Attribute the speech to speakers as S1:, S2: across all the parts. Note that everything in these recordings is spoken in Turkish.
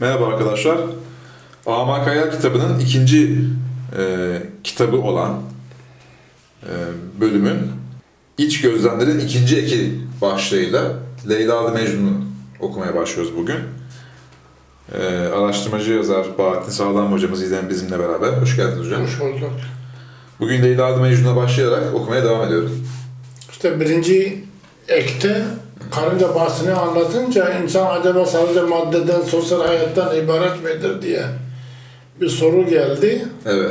S1: Merhaba arkadaşlar. Amak Hayal kitabının ikinci e, kitabı olan e, bölümün İç Gözlemlerin ikinci eki başlığıyla Leyla Mecnun'u okumaya başlıyoruz bugün. E, araştırmacı yazar Bahattin Sağlam hocamız İzlem bizimle beraber. Hoş geldiniz hocam.
S2: Hoş bulduk.
S1: Bugün Leyla Mecnun'a başlayarak okumaya devam ediyorum.
S2: İşte birinci ekte karınca bahsini anlatınca insan acaba sadece maddeden, sosyal hayattan ibaret midir diye bir soru geldi.
S1: Evet.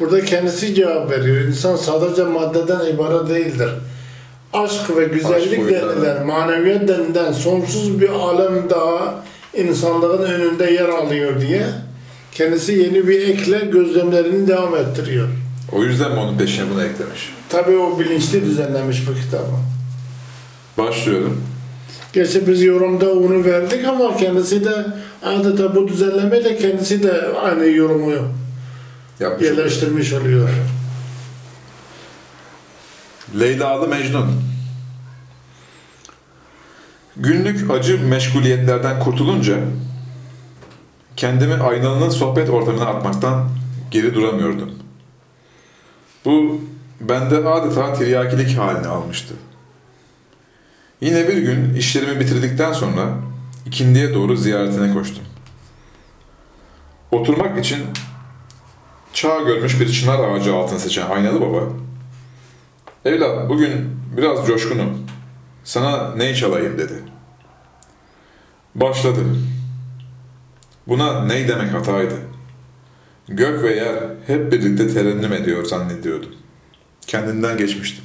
S2: Burada kendisi cevap veriyor. İnsan sadece maddeden ibaret değildir. Aşk ve güzellik
S1: boyutları.
S2: denilen, maneviyat denilen sonsuz bir alem daha insanlığın önünde yer alıyor diye kendisi yeni bir ekle gözlemlerini devam ettiriyor.
S1: O yüzden mi onun peşine bunu eklemiş?
S2: Tabii o bilinçli düzenlemiş bu kitabı.
S1: Başlıyorum.
S2: Gerçi biz yorumda onu verdik ama kendisi de adeta bu düzenlemeyle kendisi de aynı yorumu
S1: Yapmış
S2: yerleştirmiş oluyor.
S1: Leyla'lı Mecnun Günlük acı meşguliyetlerden kurtulunca kendimi aynalının sohbet ortamına atmaktan geri duramıyordum. Bu bende adeta tiryakilik halini almıştı. Yine bir gün işlerimi bitirdikten sonra ikindiye doğru ziyaretine koştum. Oturmak için çağ görmüş bir çınar ağacı altını seçen aynalı baba Evlat bugün biraz coşkunum. Sana ney çalayım dedi. Başladı. Buna ney demek hataydı. Gök ve yer hep birlikte terennüm ediyor zannediyordum. Kendinden geçmiştim.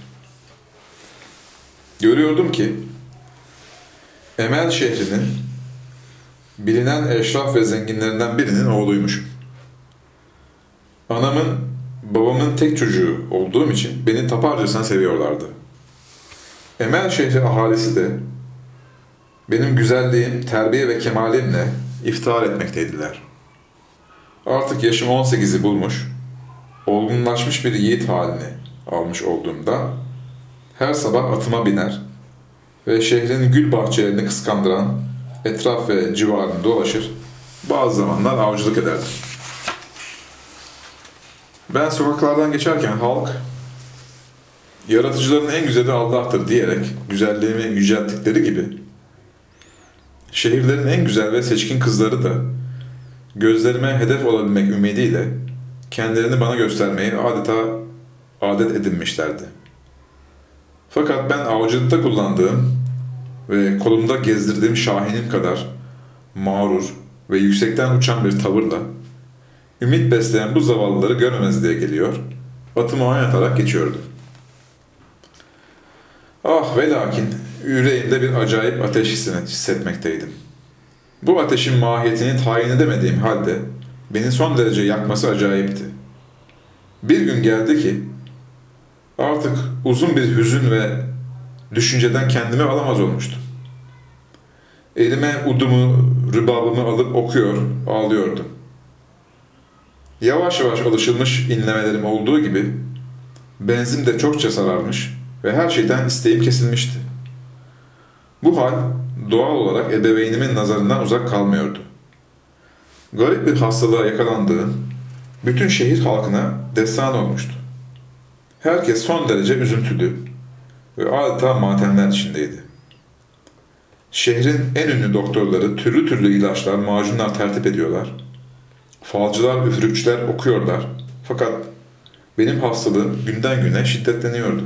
S1: Görüyordum ki Emel şehrinin bilinen eşraf ve zenginlerinden birinin oğluymuşum. Anamın, babamın tek çocuğu olduğum için beni taparcasına seviyorlardı. Emel şehri ahalisi de benim güzelliğim, terbiye ve kemalimle iftihar etmekteydiler. Artık yaşım 18'i bulmuş, olgunlaşmış bir yiğit halini almış olduğumda her sabah atıma biner ve şehrin gül bahçelerini kıskandıran etraf ve civarını dolaşır, bazı zamanlar avcılık ederdim. Ben sokaklardan geçerken halk yaratıcıların en güzeli Allah'tır diyerek güzelliğimi yücelttikleri gibi şehirlerin en güzel ve seçkin kızları da gözlerime hedef olabilmek ümidiyle kendilerini bana göstermeyi adeta adet edinmişlerdi. Fakat ben avcılıkta kullandığım ve kolumda gezdirdiğim şahinim kadar mağrur ve yüksekten uçan bir tavırla Ümit besleyen bu zavallıları görmemez diye geliyor, atımı oynatarak geçiyordu. Ah ve lakin yüreğimde bir acayip ateş hissini hissetmekteydim. Bu ateşin mahiyetini tayin edemediğim halde beni son derece yakması acayipti. Bir gün geldi ki artık uzun bir hüzün ve düşünceden kendimi alamaz olmuştum. Elime udumu, rübabımı alıp okuyor, ağlıyordum. Yavaş yavaş alışılmış inlemelerim olduğu gibi benzin de çokça sararmış ve her şeyden isteğim kesilmişti. Bu hal doğal olarak ebeveynimin nazarından uzak kalmıyordu. Garip bir hastalığa yakalandığım bütün şehir halkına destan olmuştu. Herkes son derece üzüntülü ve adeta matemler içindeydi. Şehrin en ünlü doktorları türlü türlü ilaçlar, macunlar tertip ediyorlar Falcılar, üfürükçüler okuyorlar. Fakat benim hastalığım günden güne şiddetleniyordu.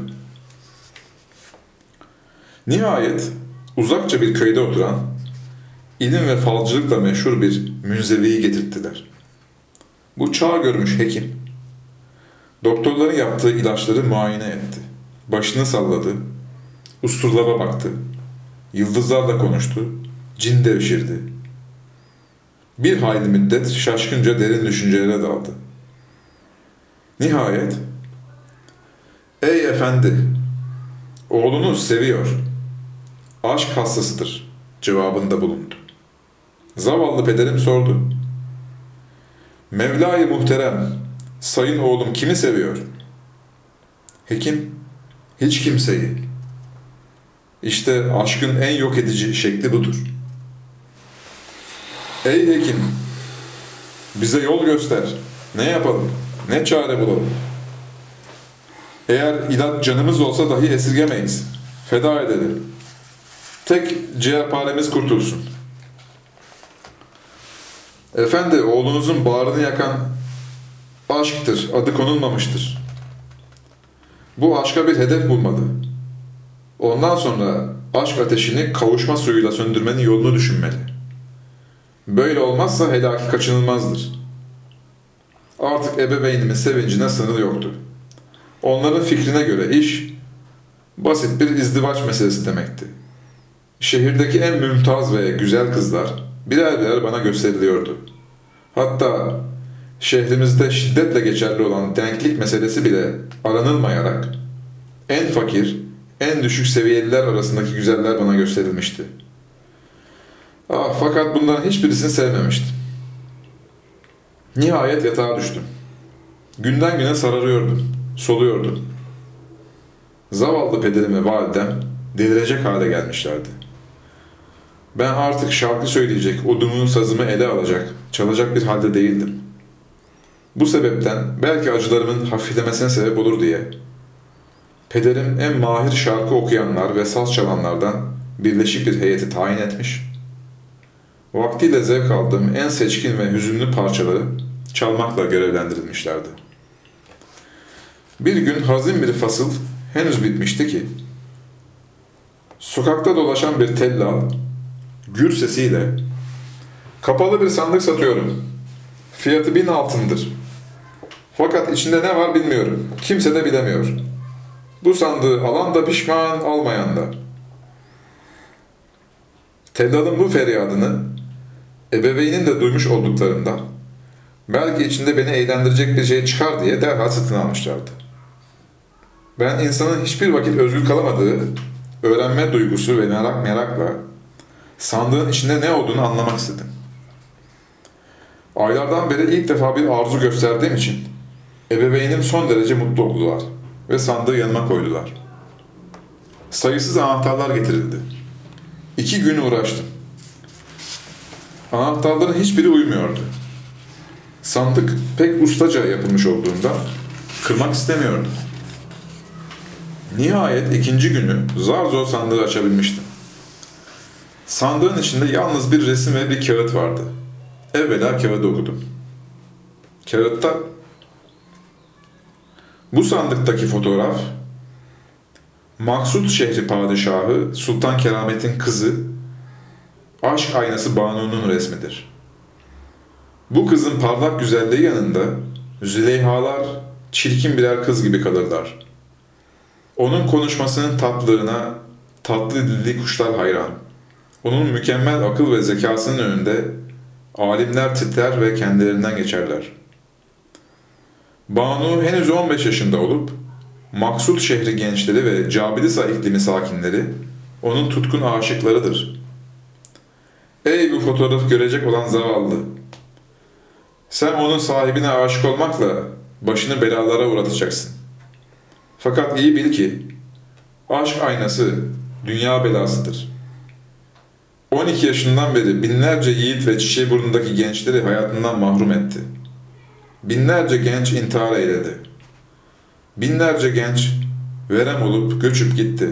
S1: Nihayet uzakça bir köyde oturan, ilim ve falcılıkla meşhur bir münzeviyi getirttiler. Bu çağ görmüş hekim, doktorların yaptığı ilaçları muayene etti. Başını salladı, usturlaba baktı, yıldızlarla konuştu, cin devşirdi, bir hayli müddet şaşkınca derin düşüncelere daldı. Nihayet, ''Ey efendi, oğlunuz seviyor, aşk hastasıdır.'' cevabında bulundu. Zavallı pederim sordu. Mevla-i muhterem, sayın oğlum kimi seviyor? Hekim, hiç kimseyi. İşte aşkın en yok edici şekli budur.'' Ey hekim, bize yol göster. Ne yapalım? Ne çare bulalım? Eğer ilaç canımız olsa dahi esirgemeyiz. Feda edelim. Tek ciğerparemiz kurtulsun. Efendi, oğlunuzun bağrını yakan aşktır, adı konulmamıştır. Bu aşka bir hedef bulmalı. Ondan sonra aşk ateşini kavuşma suyuyla söndürmenin yolunu düşünmeli. Böyle olmazsa helaki kaçınılmazdır. Artık ebeveynimin sevincine sınırı yoktu. Onların fikrine göre iş, basit bir izdivaç meselesi demekti. Şehirdeki en mümtaz ve güzel kızlar birer birer bana gösteriliyordu. Hatta şehrimizde şiddetle geçerli olan denklik meselesi bile aranılmayarak en fakir, en düşük seviyeliler arasındaki güzeller bana gösterilmişti. Ah, fakat bunların hiçbirisini sevmemiştim. Nihayet yatağa düştüm. Günden güne sararıyordum, soluyordum. Zavallı pederim ve validem delirecek hale gelmişlerdi. Ben artık şarkı söyleyecek, odumu, sazımı ele alacak, çalacak bir halde değildim. Bu sebepten belki acılarımın hafiflemesine sebep olur diye pederim en mahir şarkı okuyanlar ve saz çalanlardan birleşik bir heyeti tayin etmiş. Vaktiyle zevk aldığım en seçkin ve hüzünlü parçaları çalmakla görevlendirilmişlerdi. Bir gün hazin bir fasıl henüz bitmişti ki, sokakta dolaşan bir tellal, gür sesiyle, ''Kapalı bir sandık satıyorum. Fiyatı bin altındır. Fakat içinde ne var bilmiyorum. Kimse de bilemiyor. Bu sandığı alan da pişman, almayan da.'' Tellal'ın bu feryadını ebeveynin de duymuş olduklarında belki içinde beni eğlendirecek bir şey çıkar diye derhal satın almışlardı. Ben insanın hiçbir vakit özgür kalamadığı öğrenme duygusu ve merak merakla sandığın içinde ne olduğunu anlamak istedim. Aylardan beri ilk defa bir arzu gösterdiğim için ebeveynim son derece mutlu oldular ve sandığı yanıma koydular. Sayısız anahtarlar getirildi. İki gün uğraştım. Anahtarların hiçbiri uymuyordu. Sandık pek ustaca yapılmış olduğunda kırmak istemiyordum. Nihayet ikinci günü zar zor sandığı açabilmiştim. Sandığın içinde yalnız bir resim ve bir kağıt vardı. Evvela kağıdı okudum. Kağıtta bu sandıktaki fotoğraf Maksut şehri padişahı Sultan Keramet'in kızı aşk aynası Banu'nun resmidir. Bu kızın parlak güzelliği yanında Züleyhalar çirkin birer kız gibi kalırlar. Onun konuşmasının tatlılığına tatlı dilli kuşlar hayran. Onun mükemmel akıl ve zekasının önünde alimler titrer ve kendilerinden geçerler. Banu henüz 15 yaşında olup Maksut şehri gençleri ve Cabilisa iklimi sakinleri onun tutkun aşıklarıdır. Ey bu fotoğrafı görecek olan zavallı! Sen onun sahibine aşık olmakla başını belalara uğratacaksın. Fakat iyi bil ki aşk aynası dünya belasıdır. 12 yaşından beri binlerce yiğit ve çiçeği burnundaki gençleri hayatından mahrum etti. Binlerce genç intihar eyledi. Binlerce genç verem olup göçüp gitti.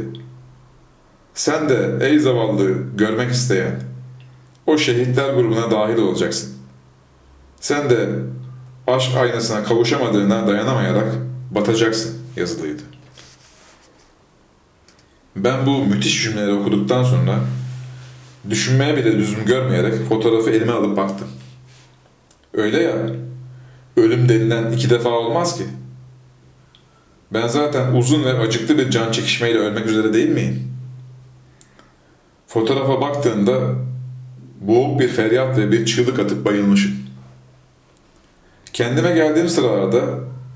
S1: Sen de ey zavallı görmek isteyen o şehitler grubuna dahil olacaksın. Sen de aşk aynasına kavuşamadığına dayanamayarak batacaksın yazılıydı. Ben bu müthiş cümleleri okuduktan sonra düşünmeye bile lüzum görmeyerek fotoğrafı elime alıp baktım. Öyle ya, ölüm denilen iki defa olmaz ki. Ben zaten uzun ve acıklı bir can çekişmeyle ölmek üzere değil miyim? Fotoğrafa baktığında boğuk bir feryat ve bir çığlık atıp bayılmışım. Kendime geldiğim sıralarda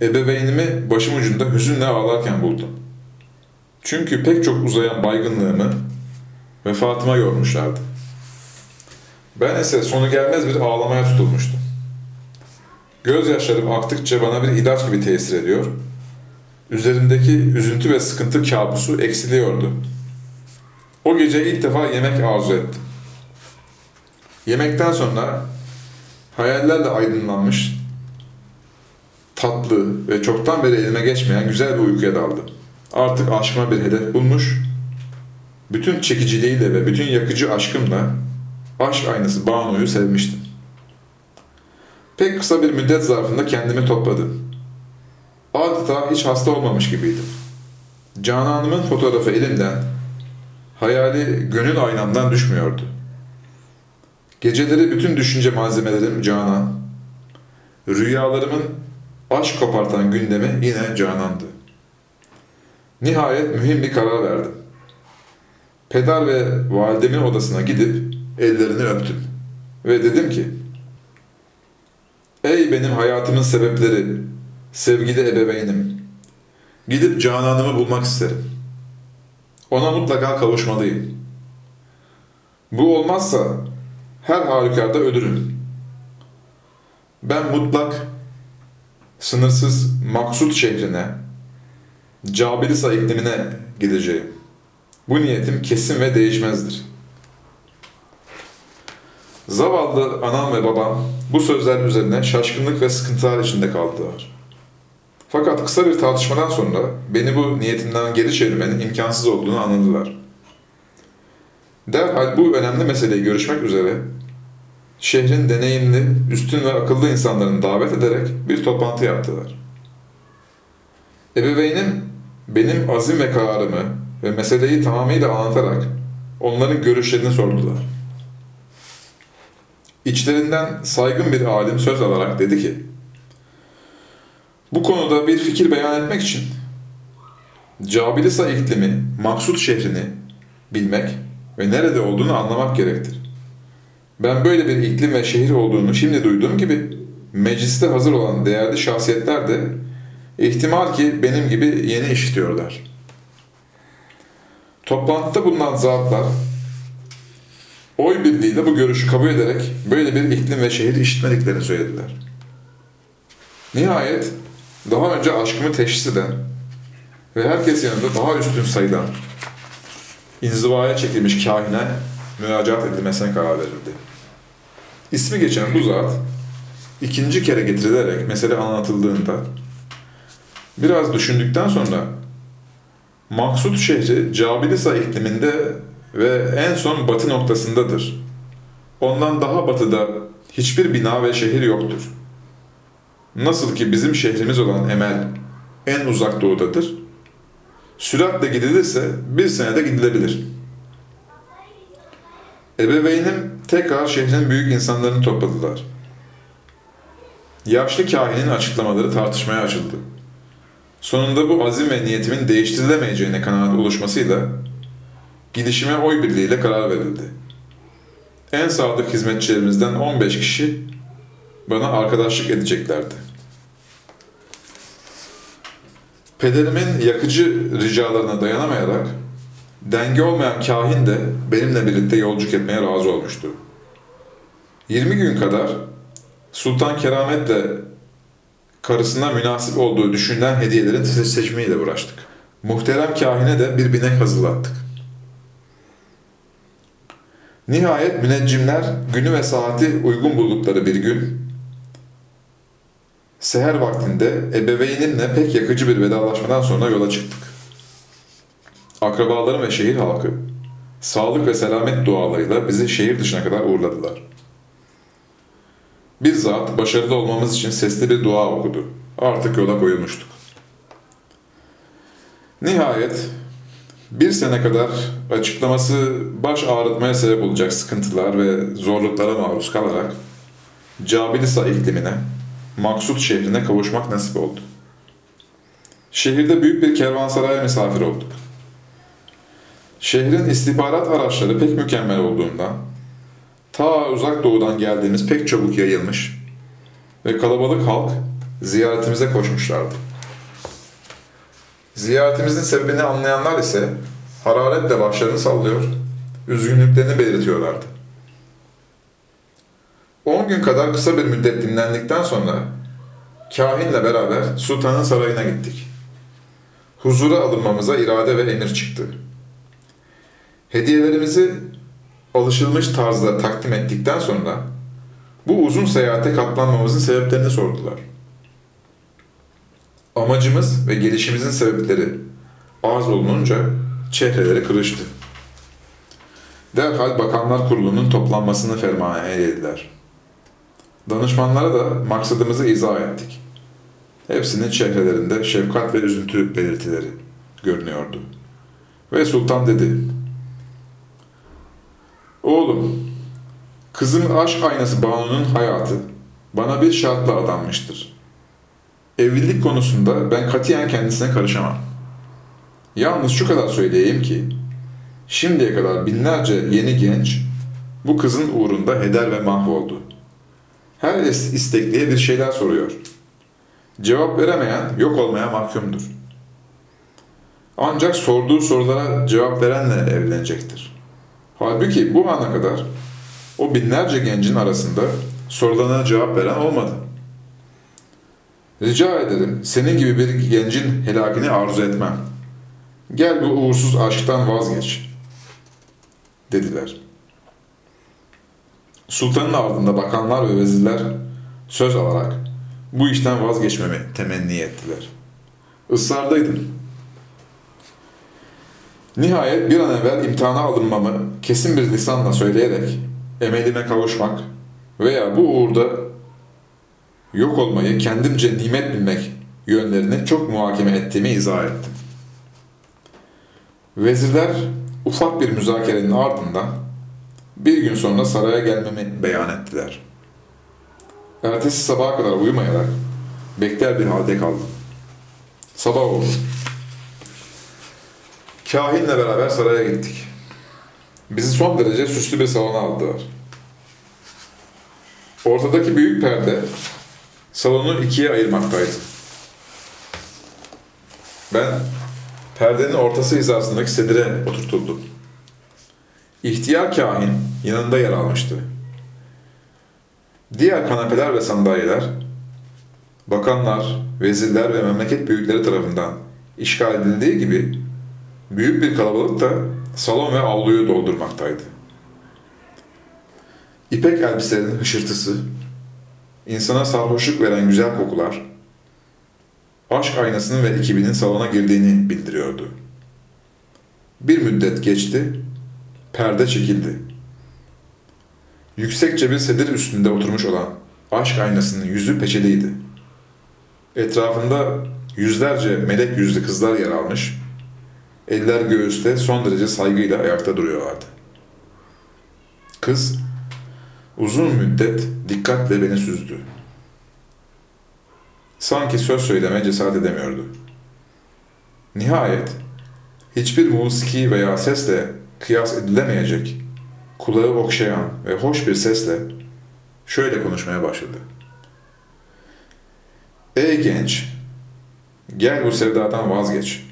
S1: ebeveynimi başım ucunda hüzünle ağlarken buldum. Çünkü pek çok uzayan baygınlığımı vefatıma yormuşlardı. Ben ise sonu gelmez bir ağlamaya tutulmuştum. Gözyaşlarım aktıkça bana bir ilaç gibi tesir ediyor. Üzerimdeki üzüntü ve sıkıntı kabusu eksiliyordu. O gece ilk defa yemek arzu ettim. Yemekten sonra hayallerle aydınlanmış, tatlı ve çoktan beri elime geçmeyen güzel bir uykuya daldım. Artık aşkıma bir hedef bulmuş, bütün çekiciliğiyle ve bütün yakıcı aşkımla aşk aynısı Banu'yu sevmiştim. Pek kısa bir müddet zarfında kendimi topladım. Adeta hiç hasta olmamış gibiydim. Canan'ımın fotoğrafı elimden, hayali gönül aynamdan düşmüyordu. Geceleri bütün düşünce malzemelerim Canan, rüyalarımın aşk kopartan gündemi yine Canan'dı. Nihayet mühim bir karar verdim. Peder ve validemin odasına gidip ellerini öptüm. Ve dedim ki, Ey benim hayatımın sebepleri, sevgili ebeveynim, gidip Canan'ımı bulmak isterim. Ona mutlaka kavuşmalıyım. Bu olmazsa her halükarda ölürüm. Ben mutlak, sınırsız Maksut şehrine, Cabilisa iklimine gideceğim. Bu niyetim kesin ve değişmezdir. Zavallı anam ve babam bu sözler üzerine şaşkınlık ve sıkıntılar içinde kaldılar. Fakat kısa bir tartışmadan sonra beni bu niyetimden geri çevirmenin imkansız olduğunu anladılar. Derhal bu önemli meseleyi görüşmek üzere şehrin deneyimli, üstün ve akıllı insanlarını davet ederek bir toplantı yaptılar. Ebeveynim benim azim ve kararımı ve meseleyi tamamıyla anlatarak onların görüşlerini sordular. İçlerinden saygın bir alim söz alarak dedi ki, bu konuda bir fikir beyan etmek için Cabilisa iklimi, maksut şehrini bilmek ve nerede olduğunu anlamak gerektir. Ben böyle bir iklim ve şehir olduğunu şimdi duyduğum gibi mecliste hazır olan değerli şahsiyetler de ihtimal ki benim gibi yeni işitiyorlar. Toplantıda bulunan zatlar oy birliğiyle bu görüşü kabul ederek böyle bir iklim ve şehir işitmediklerini söylediler. Nihayet daha önce aşkımı teşhis eden ve herkes yanında daha üstün sayılan inzivaya çekilmiş kahine müracaat edilmesine karar verildi. İsmi geçen bu zat ikinci kere getirilerek mesele anlatıldığında biraz düşündükten sonra Maksut şehri Cabilisa ikliminde ve en son batı noktasındadır. Ondan daha batıda hiçbir bina ve şehir yoktur. Nasıl ki bizim şehrimiz olan Emel en uzak doğudadır. Süratle gidilirse bir senede gidilebilir. Ebeveynim tekrar şehrin büyük insanlarını topladılar. Yaşlı kahinin açıklamaları tartışmaya açıldı. Sonunda bu azim ve niyetimin değiştirilemeyeceğine kanaat oluşmasıyla gidişime oy birliğiyle karar verildi. En sadık hizmetçilerimizden 15 kişi bana arkadaşlık edeceklerdi. Pederimin yakıcı ricalarına dayanamayarak denge olmayan kahin de benimle birlikte yolculuk etmeye razı olmuştu. 20 gün kadar Sultan Keramet'le karısına münasip olduğu düşünülen hediyelerin seçimiyle uğraştık. Muhterem kahine de bir binek hazırlattık. Nihayet müneccimler günü ve saati uygun buldukları bir gün seher vaktinde ebeveynimle pek yakıcı bir vedalaşmadan sonra yola çıktık. Akrabalarım ve şehir halkı sağlık ve selamet dualarıyla bizi şehir dışına kadar uğurladılar. Bir zat başarılı olmamız için sesli bir dua okudu. Artık yola koyulmuştuk. Nihayet bir sene kadar açıklaması baş ağrıtmaya sebep olacak sıkıntılar ve zorluklara maruz kalarak Cabilisa iklimine, Maksut şehrine kavuşmak nasip oldu. Şehirde büyük bir kervansaraya misafir olduk. Şehrin istihbarat araçları pek mükemmel olduğundan ta uzak doğudan geldiğimiz pek çabuk yayılmış ve kalabalık halk ziyaretimize koşmuşlardı. Ziyaretimizin sebebini anlayanlar ise hararetle başlarını sallıyor, üzgünlüklerini belirtiyorlardı. 10 gün kadar kısa bir müddet dinlendikten sonra kahinle beraber sultanın sarayına gittik. Huzura alınmamıza irade ve emir çıktı. Hediyelerimizi alışılmış tarzda takdim ettikten sonra bu uzun seyahate katlanmamızın sebeplerini sordular. Amacımız ve gelişimizin sebepleri az olununca çehreleri kırıştı. Derhal Bakanlar Kurulu'nun toplanmasını ferman eylediler. Danışmanlara da maksadımızı izah ettik. Hepsinin çehrelerinde şefkat ve üzüntü belirtileri görünüyordu. Ve sultan dedi, Oğlum, kızım aşk aynası Banu'nun hayatı bana bir şartla adanmıştır. Evlilik konusunda ben katiyen kendisine karışamam. Yalnız şu kadar söyleyeyim ki, şimdiye kadar binlerce yeni genç bu kızın uğrunda heder ve mahvoldu. Her is- istekliye bir şeyler soruyor. Cevap veremeyen yok olmaya mahkumdur. Ancak sorduğu sorulara cevap verenle evlenecektir. Halbuki bu ana kadar o binlerce gencin arasında sorularına cevap veren olmadı. Rica ederim senin gibi bir gencin helakini arzu etmem. Gel bu uğursuz aşktan vazgeç. Dediler. Sultanın ardında bakanlar ve vezirler söz alarak bu işten vazgeçmemi temenni ettiler. Isrardaydım. Nihayet bir an evvel imtihana alınmamı kesin bir lisanla söyleyerek emelime kavuşmak veya bu uğurda yok olmayı kendimce nimet bilmek yönlerini çok muhakeme ettiğimi izah ettim. Vezirler ufak bir müzakerenin ardından bir gün sonra saraya gelmemi beyan ettiler. Ertesi sabaha kadar uyumayarak bekler bir halde kaldım. Sabah oldu. Kahinle beraber saraya gittik. Bizi son derece süslü bir salona aldılar. Ortadaki büyük perde salonu ikiye ayırmaktaydı. Ben perdenin ortası hizasındaki sedire oturtuldum. İhtiyar kahin yanında yer almıştı. Diğer kanepeler ve sandalyeler, bakanlar, vezirler ve memleket büyükleri tarafından işgal edildiği gibi büyük bir kalabalık da salon ve avluyu doldurmaktaydı. İpek elbiselerin hışırtısı, insana sarhoşluk veren güzel kokular, aşk aynasının ve ekibinin salona girdiğini bildiriyordu. Bir müddet geçti, perde çekildi. Yüksekçe bir sedir üstünde oturmuş olan aşk aynasının yüzü peçeliydi. Etrafında yüzlerce melek yüzlü kızlar yer almış, eller göğüste son derece saygıyla ayakta duruyorlardı. Kız uzun müddet dikkatle beni süzdü. Sanki söz söylemeye cesaret edemiyordu. Nihayet hiçbir musiki veya sesle kıyas edilemeyecek, kulağı okşayan ve hoş bir sesle şöyle konuşmaya başladı. Ey genç, gel bu sevdadan vazgeç.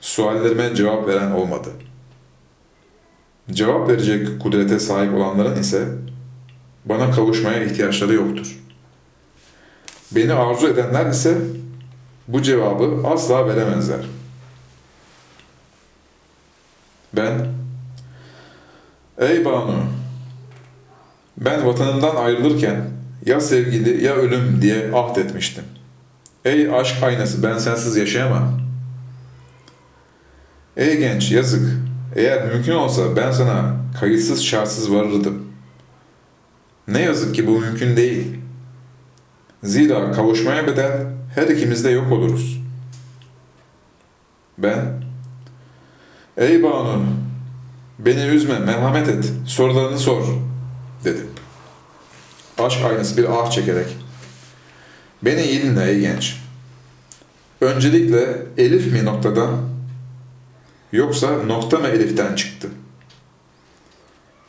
S1: Suallerime cevap veren olmadı. Cevap verecek kudrete sahip olanların ise bana kavuşmaya ihtiyaçları yoktur. Beni arzu edenler ise bu cevabı asla veremezler. Ben, ey Banu, ben vatanımdan ayrılırken ya sevgili ya ölüm diye ahd etmiştim. Ey aşk aynası ben sensiz yaşayamam. Ey genç yazık, eğer mümkün olsa ben sana kayıtsız şartsız varırdım. Ne yazık ki bu mümkün değil. Zira kavuşmaya bedel her ikimiz de yok oluruz. Ben, ey Banu, beni üzme, merhamet et, sorularını sor, dedim. Aşk aynası bir ah çekerek. Beni iyi dinle ey genç. Öncelikle elif mi noktadan, yoksa nokta mı eliften çıktı?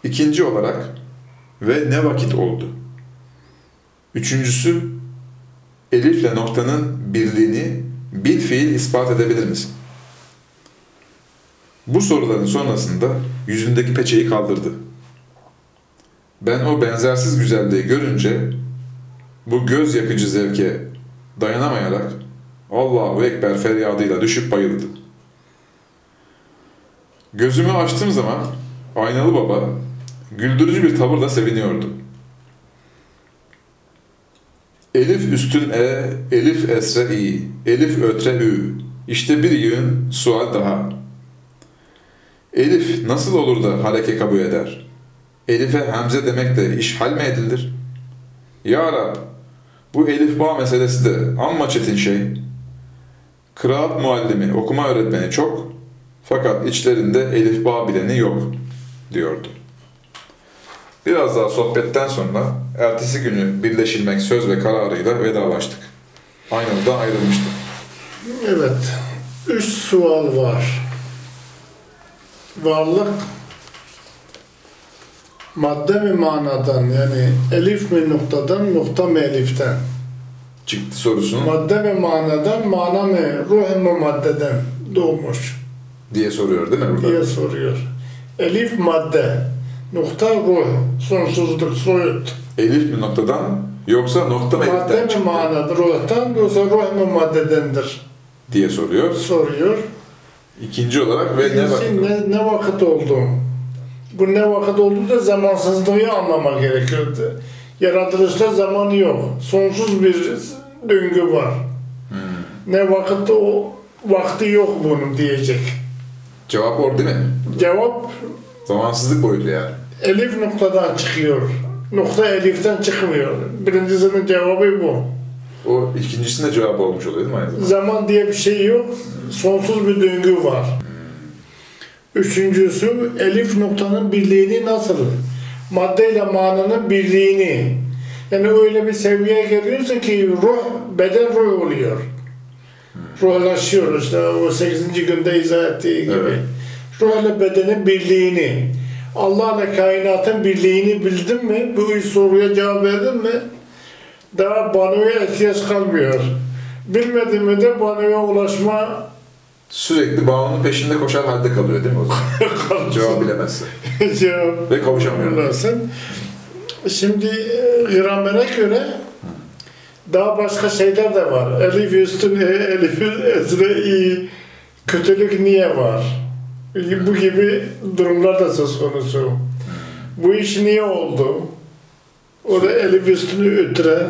S1: İkinci olarak, ve ne vakit oldu? Üçüncüsü, elifle noktanın birliğini bir fiil ispat edebilir misin? Bu soruların sonrasında yüzündeki peçeyi kaldırdı. Ben o benzersiz güzelliği görünce bu göz yakıcı zevke dayanamayarak Allahu Ekber feryadıyla düşüp bayıldı. Gözümü açtığım zaman aynalı baba güldürücü bir tavırla seviniyordu. Elif üstün e, elif esre i, elif ötre ü. İşte bir yığın sual daha. Elif nasıl olur da hareke kabul eder? Elif'e hemze demek de iş hal mi edilir? Ya Rab, bu elif bağ meselesi de amma çetin şey. Kıraat muallimi, okuma öğretmeni çok, fakat içlerinde elif bağ bileni yok, diyordu. Biraz daha sohbetten sonra ertesi günü birleşilmek söz ve kararıyla vedalaştık. Aynı oda ayrılmıştık.
S2: Evet. Üç sual var. Varlık madde mi manadan yani elif mi noktadan nokta mı eliften?
S1: Çıktı sorusunu
S2: Madde mi manadan mana mı ruh mu maddeden doğmuş
S1: diye soruyor değil mi burada?
S2: diye soruyor. Elif madde nokta ruh sonsuzluk soyut.
S1: Elif mi noktadan yoksa nokta mı
S2: Madde
S1: eliften
S2: mi
S1: çıktı
S2: manadır ruhtan yoksa ruh mu maddedendir
S1: diye soruyor.
S2: soruyor.
S1: İkinci olarak ve ne vakit?
S2: ne, ne vakit oldu? Bu ne vakit oldu da zamansızlığı anlamak gerekiyordu. Yaratılışta zaman yok. Sonsuz bir döngü var.
S1: Hmm.
S2: Ne vakit o vakti yok bunun diyecek.
S1: Cevap orada değil mi?
S2: Cevap
S1: Zamansızlık boyutu yani.
S2: Elif noktadan çıkıyor. Nokta eliften çıkmıyor. Birincisinin cevabı bu.
S1: O ikincisinin de cevabı olmuş oluyor değil mi aynı zamanda?
S2: Zaman diye bir şey yok. Sonsuz bir döngü var. Üçüncüsü elif noktanın birliğini nasıl? Maddeyle mananın birliğini. Yani öyle bir seviyeye geliyorsun ki ruh, beden ruh oluyor. Ruhlaşıyor işte o 8. günde izah ettiği gibi.
S1: Evet.
S2: Ruh ile bedenin birliğini. Allah ile kainatın birliğini bildin mi? Bu soruya cevap verdin mi? Daha banoya ihtiyaç kalmıyor. Bilmedin mi de banoya ulaşma
S1: Sürekli bağımın peşinde koşar halde kalıyor değil mi o zaman? Cevap bilemezse.
S2: cevap
S1: Ve kavuşamıyor.
S2: bulasın. Şimdi e, gramere göre daha başka şeyler de var. Elif üstün e, elif ezre i kötülük niye var? Bu gibi durumlar da söz konusu. Bu iş niye oldu? O da elif üstünü ötüre.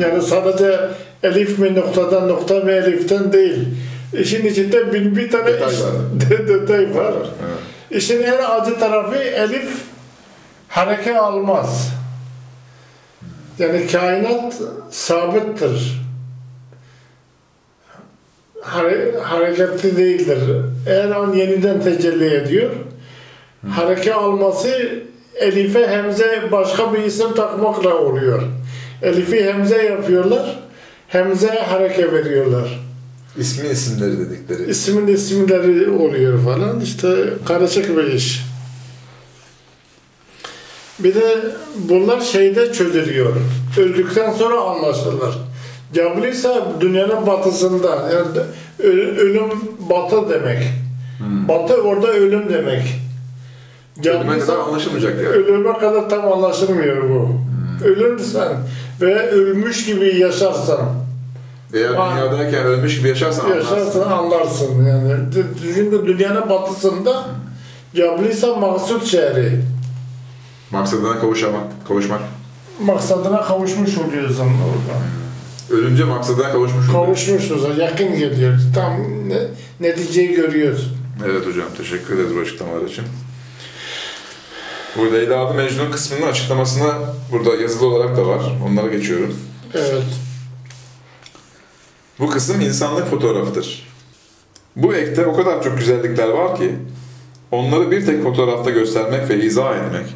S2: Yani sadece elif mi noktadan nokta mı eliften değil. İşin içinde bin bir tane
S1: Detay
S2: iş-
S1: var.
S2: de- detay var.
S1: Evet.
S2: İşin en acı tarafı elif hareket almaz. Yani kainat sabittir. Hare, hareketli değildir. Eğer an yeniden tecelli ediyor, hareket alması Elif'e Hemze başka bir isim takmakla oluyor. Elif'i Hemze yapıyorlar, Hemze hareket veriyorlar.
S1: İsmin isimleri dedikleri.
S2: İsmin isimleri oluyor falan. İşte karışık bir iş. Bir de bunlar şeyde çözülüyor. Öldükten sonra anlaşılır. Cabri ise dünyanın batısında. Yani ölüm batı demek. Batı orada ölüm demek.
S1: Ölüme kadar anlaşılmayacak yani.
S2: ölüme kadar tam anlaşılmıyor bu. Ölürsen ve ölmüş gibi yaşarsan
S1: Eğer dünyadayken ölmüş gibi yaşarsan anlarsın.
S2: Yaşarsan anlarsın yani. Çünkü dünyanın batısında Cablisa maksut şehri.
S1: Maksadına kavuşamak, kavuşmak.
S2: Maksadına kavuşmuş oluyorsun orada.
S1: Ölünce oluyor.
S2: Kavuşmuşuz, yakın geliyor. Tam ne, neticeyi görüyoruz.
S1: Evet hocam teşekkür ederiz bu açıklamalar için. Bu Leyla adı Mecnun kısmının açıklamasına burada yazılı olarak da var. Onlara geçiyorum.
S2: Evet.
S1: Bu kısım insanlık fotoğrafıdır. Bu ekte o kadar çok güzellikler var ki onları bir tek fotoğrafta göstermek ve izah etmek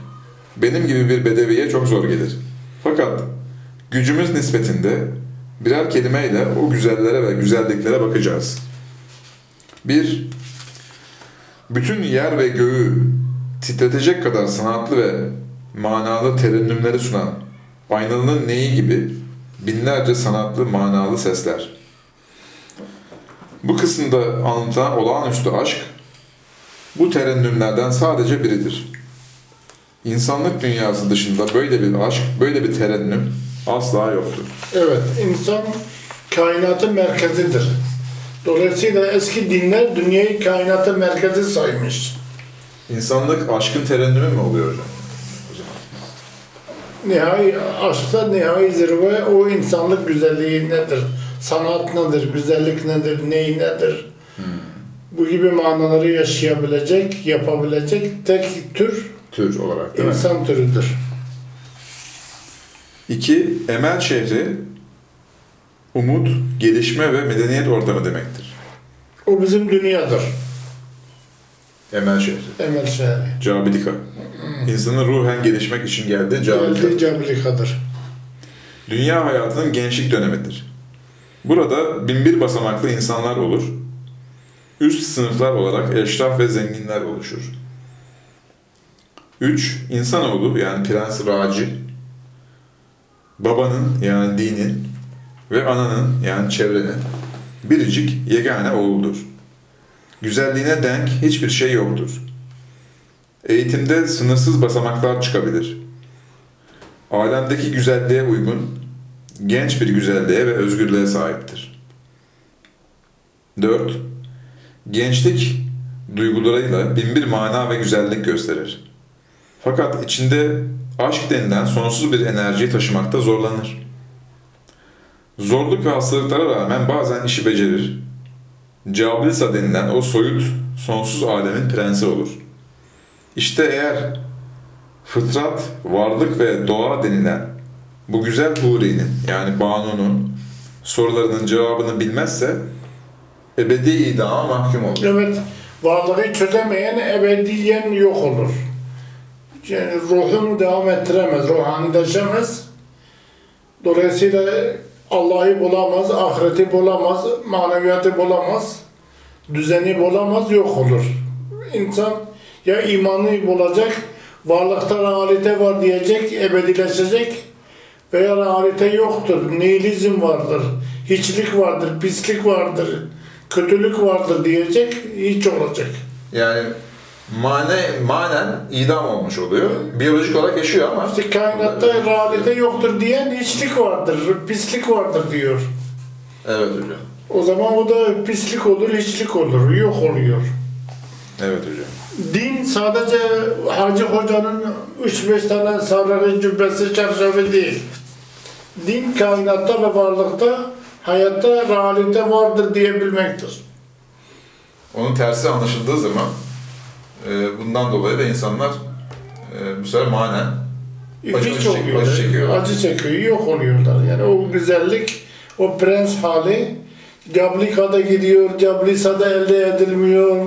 S1: benim gibi bir bedeviye çok zor gelir. Fakat gücümüz nispetinde birer kelimeyle o güzellere ve güzelliklere bakacağız. 1. Bütün yer ve göğü titretecek kadar sanatlı ve manalı terennümleri sunan aynalının neyi gibi binlerce sanatlı manalı sesler. Bu kısımda anlatılan olağanüstü aşk, bu terennümlerden sadece biridir. İnsanlık dünyası dışında böyle bir aşk, böyle bir terennüm asla yoktur.
S2: Evet, insan kainatın merkezidir. Dolayısıyla eski dinler dünyayı kainatın merkezi saymış.
S1: İnsanlık aşkın terennümü mü oluyor hocam?
S2: Nihai aşkta nihai zirve o insanlık güzelliği nedir? Sanat nedir? Güzellik nedir? Ney nedir? Bu gibi manaları yaşayabilecek, yapabilecek tek tür
S1: Tür olarak değil mi?
S2: insan türüdür.
S1: İki, emel şehri umut, gelişme ve medeniyet ortamı demektir.
S2: O bizim dünyadır.
S1: Emel şehri.
S2: Emel şehri.
S1: Cabilika. İnsanın ruhen gelişmek için geldiği Cabilika.
S2: Geldiği Cabilika'dır.
S1: Dünya hayatının gençlik dönemidir. Burada binbir basamaklı insanlar olur. Üst sınıflar olarak eşraf ve zenginler oluşur. 3. İnsanoğlu yani Prens Raci, babanın yani dinin ve ananın yani çevrenin biricik yegane oğludur. Güzelliğine denk hiçbir şey yoktur. Eğitimde sınırsız basamaklar çıkabilir. Alemdeki güzelliğe uygun, genç bir güzelliğe ve özgürlüğe sahiptir. 4. Gençlik duygularıyla binbir mana ve güzellik gösterir. Fakat içinde aşk denilen sonsuz bir enerjiyi taşımakta zorlanır. Zorluk ve hastalıklara rağmen bazen işi becerir. Cablisa denilen o soyut, sonsuz alemin prensi olur. İşte eğer fıtrat, varlık ve doğa denilen bu güzel Huri'nin yani Banu'nun sorularının cevabını bilmezse ebedi idama mahkum olur.
S2: Evet, varlığı çözemeyen ebediyen yok olur. Ruhunu devam ettiremez, ruhanileşemez. Dolayısıyla Allah'ı bulamaz, ahireti bulamaz, maneviyatı bulamaz, düzeni bulamaz, yok olur. İnsan ya imanı bulacak, varlıkta realite var diyecek, ebedileşecek veya realite yoktur, nihilizm vardır, hiçlik vardır, pislik vardır, kötülük vardır diyecek, hiç olacak.
S1: Yani mane, manen idam olmuş oluyor. Biyolojik olarak yaşıyor ama
S2: İşte kainatta realite yoktur diyen hiçlik vardır, pislik vardır diyor.
S1: Evet hocam.
S2: O zaman o da pislik olur, hiçlik olur, yok oluyor.
S1: Evet hocam.
S2: Din sadece Hacı Hoca'nın 3-5 tane sarığı cübbesi çarşafı değil. Din kainatta ve varlıkta, hayatta realite vardır diyebilmektir.
S1: Onun tersi anlaşıldığı zaman e, bundan dolayı da insanlar e, bu sefer manen Acı
S2: Hiç
S1: çek-
S2: oluyor.
S1: acı çekiyorlar.
S2: Acı çekiyor, yok oluyorlar. Yani o güzellik, o prens hali Cablika'da gidiyor, Cablisa'da elde edilmiyor.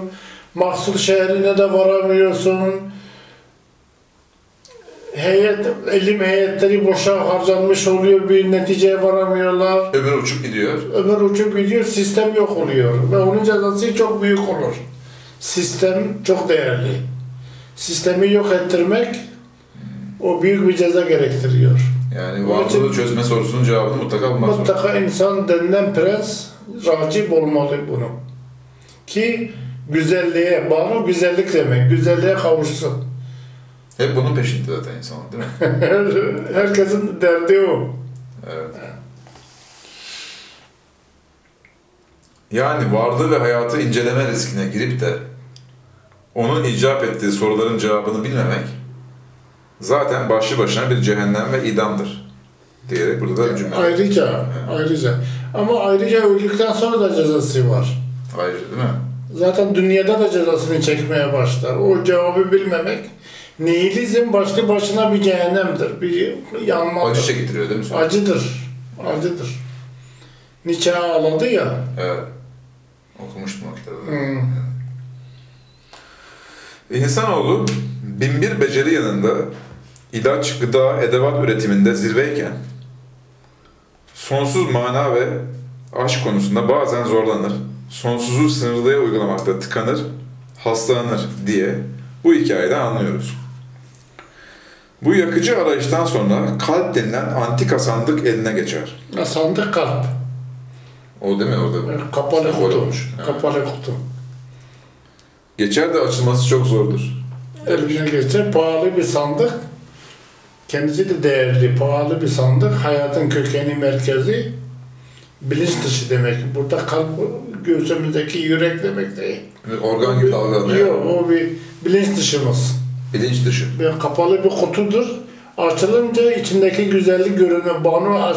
S2: Mahsul şehrine de varamıyorsun. Heyet, elim heyetleri boşa harcanmış oluyor, bir neticeye varamıyorlar.
S1: ömür uçup gidiyor.
S2: Ömür uçup gidiyor, sistem yok oluyor. Ve onun cezası çok büyük olur. Sistem çok değerli. Sistemi yok ettirmek o büyük bir ceza gerektiriyor.
S1: Yani varlığı çözme sorusunun cevabını mutlaka bulmak zorunda.
S2: Mutlaka insan denilen prens racip olmalı bunu. Ki güzelliğe, bana güzellik demek, güzelliğe kavuşsun.
S1: Hep bunun peşinde zaten insan değil mi?
S2: Herkesin derdi o.
S1: Evet. Yani varlığı ve hayatı inceleme riskine girip de onun icap ettiği soruların cevabını bilmemek zaten başlı başına bir cehennem ve idamdır diyerek burada da cümle.
S2: Ayrıca, ayrıca. Ama ayrıca öldükten sonra da cezası var.
S1: Ayrıca değil mi?
S2: Zaten dünyada da cezasını çekmeye başlar. O cevabı bilmemek, nihilizm başlı başına bir cehennemdir, bir yanmadır.
S1: Acı çektiriyor değil mi?
S2: Acıdır, acıdır. Nietzsche ağladı ya.
S1: Evet. Okumuştum o kitabı.
S2: Hmm.
S1: İnsanoğlu binbir beceri yanında ilaç, gıda, edevat üretiminde zirveyken sonsuz mana ve aşk konusunda bazen zorlanır, sonsuzu sınırlıya uygulamakta tıkanır, hastalanır diye bu hikayeden anlıyoruz. Bu yakıcı arayıştan sonra kalp denilen antika sandık eline geçer.
S2: Ya sandık kalp.
S1: O değil mi orada?
S2: Yani Kapalı
S1: Sembol
S2: kutu.
S1: olmuş. Evet.
S2: Kapalı kutu.
S1: Geçer de açılması çok zordur.
S2: Eline geçer pahalı bir sandık. Kendisi de değerli, pahalı bir sandık. Hayatın kökeni, merkezi. Bilinç dışı demek. Burada kalp göğsümüzdeki yürek demek değil.
S1: Organ gibi algılanıyor.
S2: Yok o bir bilinç dışımız.
S1: Bilinç dışı.
S2: Bir kapalı bir kutudur. Açılınca içindeki güzellik görünür. Banu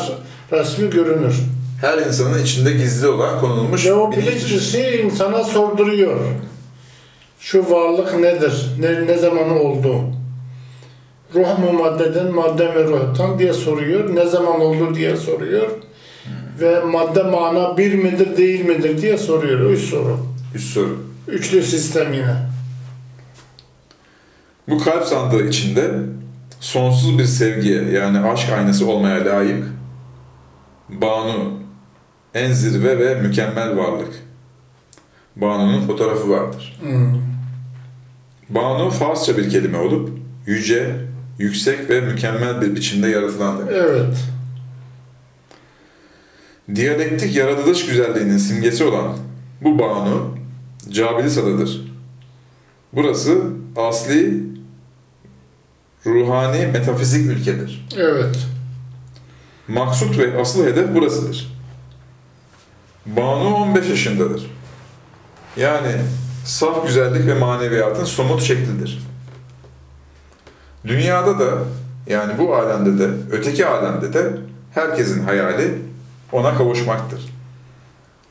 S2: resmi görünür.
S1: Her insanın içinde gizli olan konulmuş
S2: Ve o
S1: bilinç
S2: bilinç
S1: dışı.
S2: dışı insana sorduruyor. Şu varlık nedir? Ne, ne zaman oldu? Ruh mu maddeden, madde mi ruhtan diye soruyor. Ne zaman oldu diye soruyor. Ve madde mana bir midir değil midir diye soruyor. Üç soru.
S1: Üst soru.
S2: Üçlü sistem yine.
S1: Bu kalp sandığı içinde sonsuz bir sevgiye yani aşk aynası olmaya layık Banu en zirve ve mükemmel varlık. Banu'nun fotoğrafı vardır.
S2: Hmm.
S1: Banu Farsça bir kelime olup yüce, yüksek ve mükemmel bir biçimde yaratılan demek.
S2: Evet.
S1: Diyalektik yaratılış güzelliğinin simgesi olan bu Banu Cabilisa'dadır. Burası asli ruhani metafizik ülkedir.
S2: Evet.
S1: Maksut ve asıl hedef burasıdır. Banu 15 yaşındadır. Yani saf güzellik ve maneviyatın somut şeklidir. Dünyada da yani bu alemde de öteki alemde de herkesin hayali ona kavuşmaktır.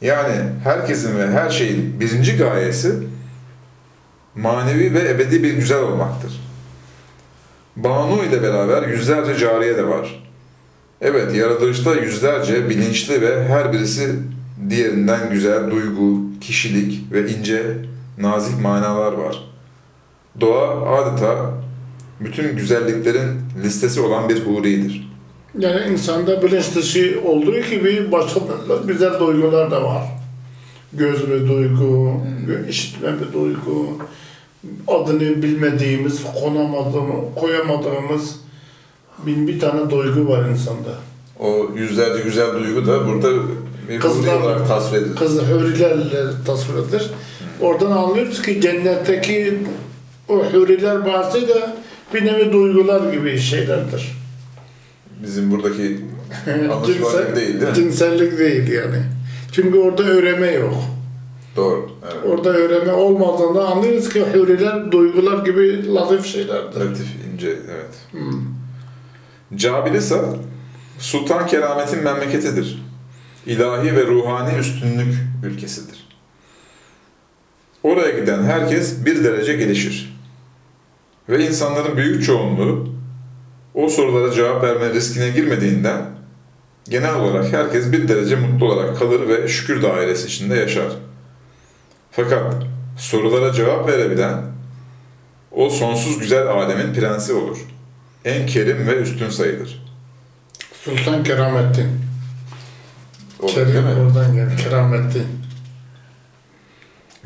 S1: Yani herkesin ve her şeyin birinci gayesi manevi ve ebedi bir güzel olmaktır. Banu ile beraber yüzlerce cariye de var. Evet, yaratılışta yüzlerce bilinçli ve her birisi diğerinden güzel duygu, kişilik ve ince, nazik manalar var. Doğa adeta bütün güzelliklerin listesi olan bir huridir.
S2: Yani insanda bilinç dışı olduğu gibi başka güzel duygular da var. Göz bir duygu, işitme bir duygu, adını bilmediğimiz, konamadığımız, koyamadığımız bin bir tane duygu var insanda.
S1: O yüzlerce güzel duygu da burada
S2: Kızlar-
S1: olarak tasvir edilir.
S2: Kız hurilerle tasvir edilir. Oradan anlıyoruz ki cennetteki o huriler bahsi de bir nevi duygular gibi şeylerdir.
S1: Bizim buradaki anlaşılan gibi değil değil mi?
S2: cinsellik değil yani. Çünkü orada öğreme yok.
S1: Doğru. Evet.
S2: Orada öğreme olmadığında anlıyoruz ki huriler duygular gibi latif şeylerdir.
S1: Latif, ince, evet. Cabilisa, Sultan Keramet'in memleketidir. İlahi ve ruhani üstünlük ülkesidir. Oraya giden herkes bir derece gelişir. Ve insanların büyük çoğunluğu o sorulara cevap verme riskine girmediğinden genel olarak herkes bir derece mutlu olarak kalır ve şükür dairesi içinde yaşar. Fakat sorulara cevap verebilen o sonsuz güzel alemin prensi olur. En kerim ve üstün sayılır.
S2: Sultan Keramettin.
S1: O değil
S2: Kerim
S1: mi?
S2: oradan geldi. Keramettin.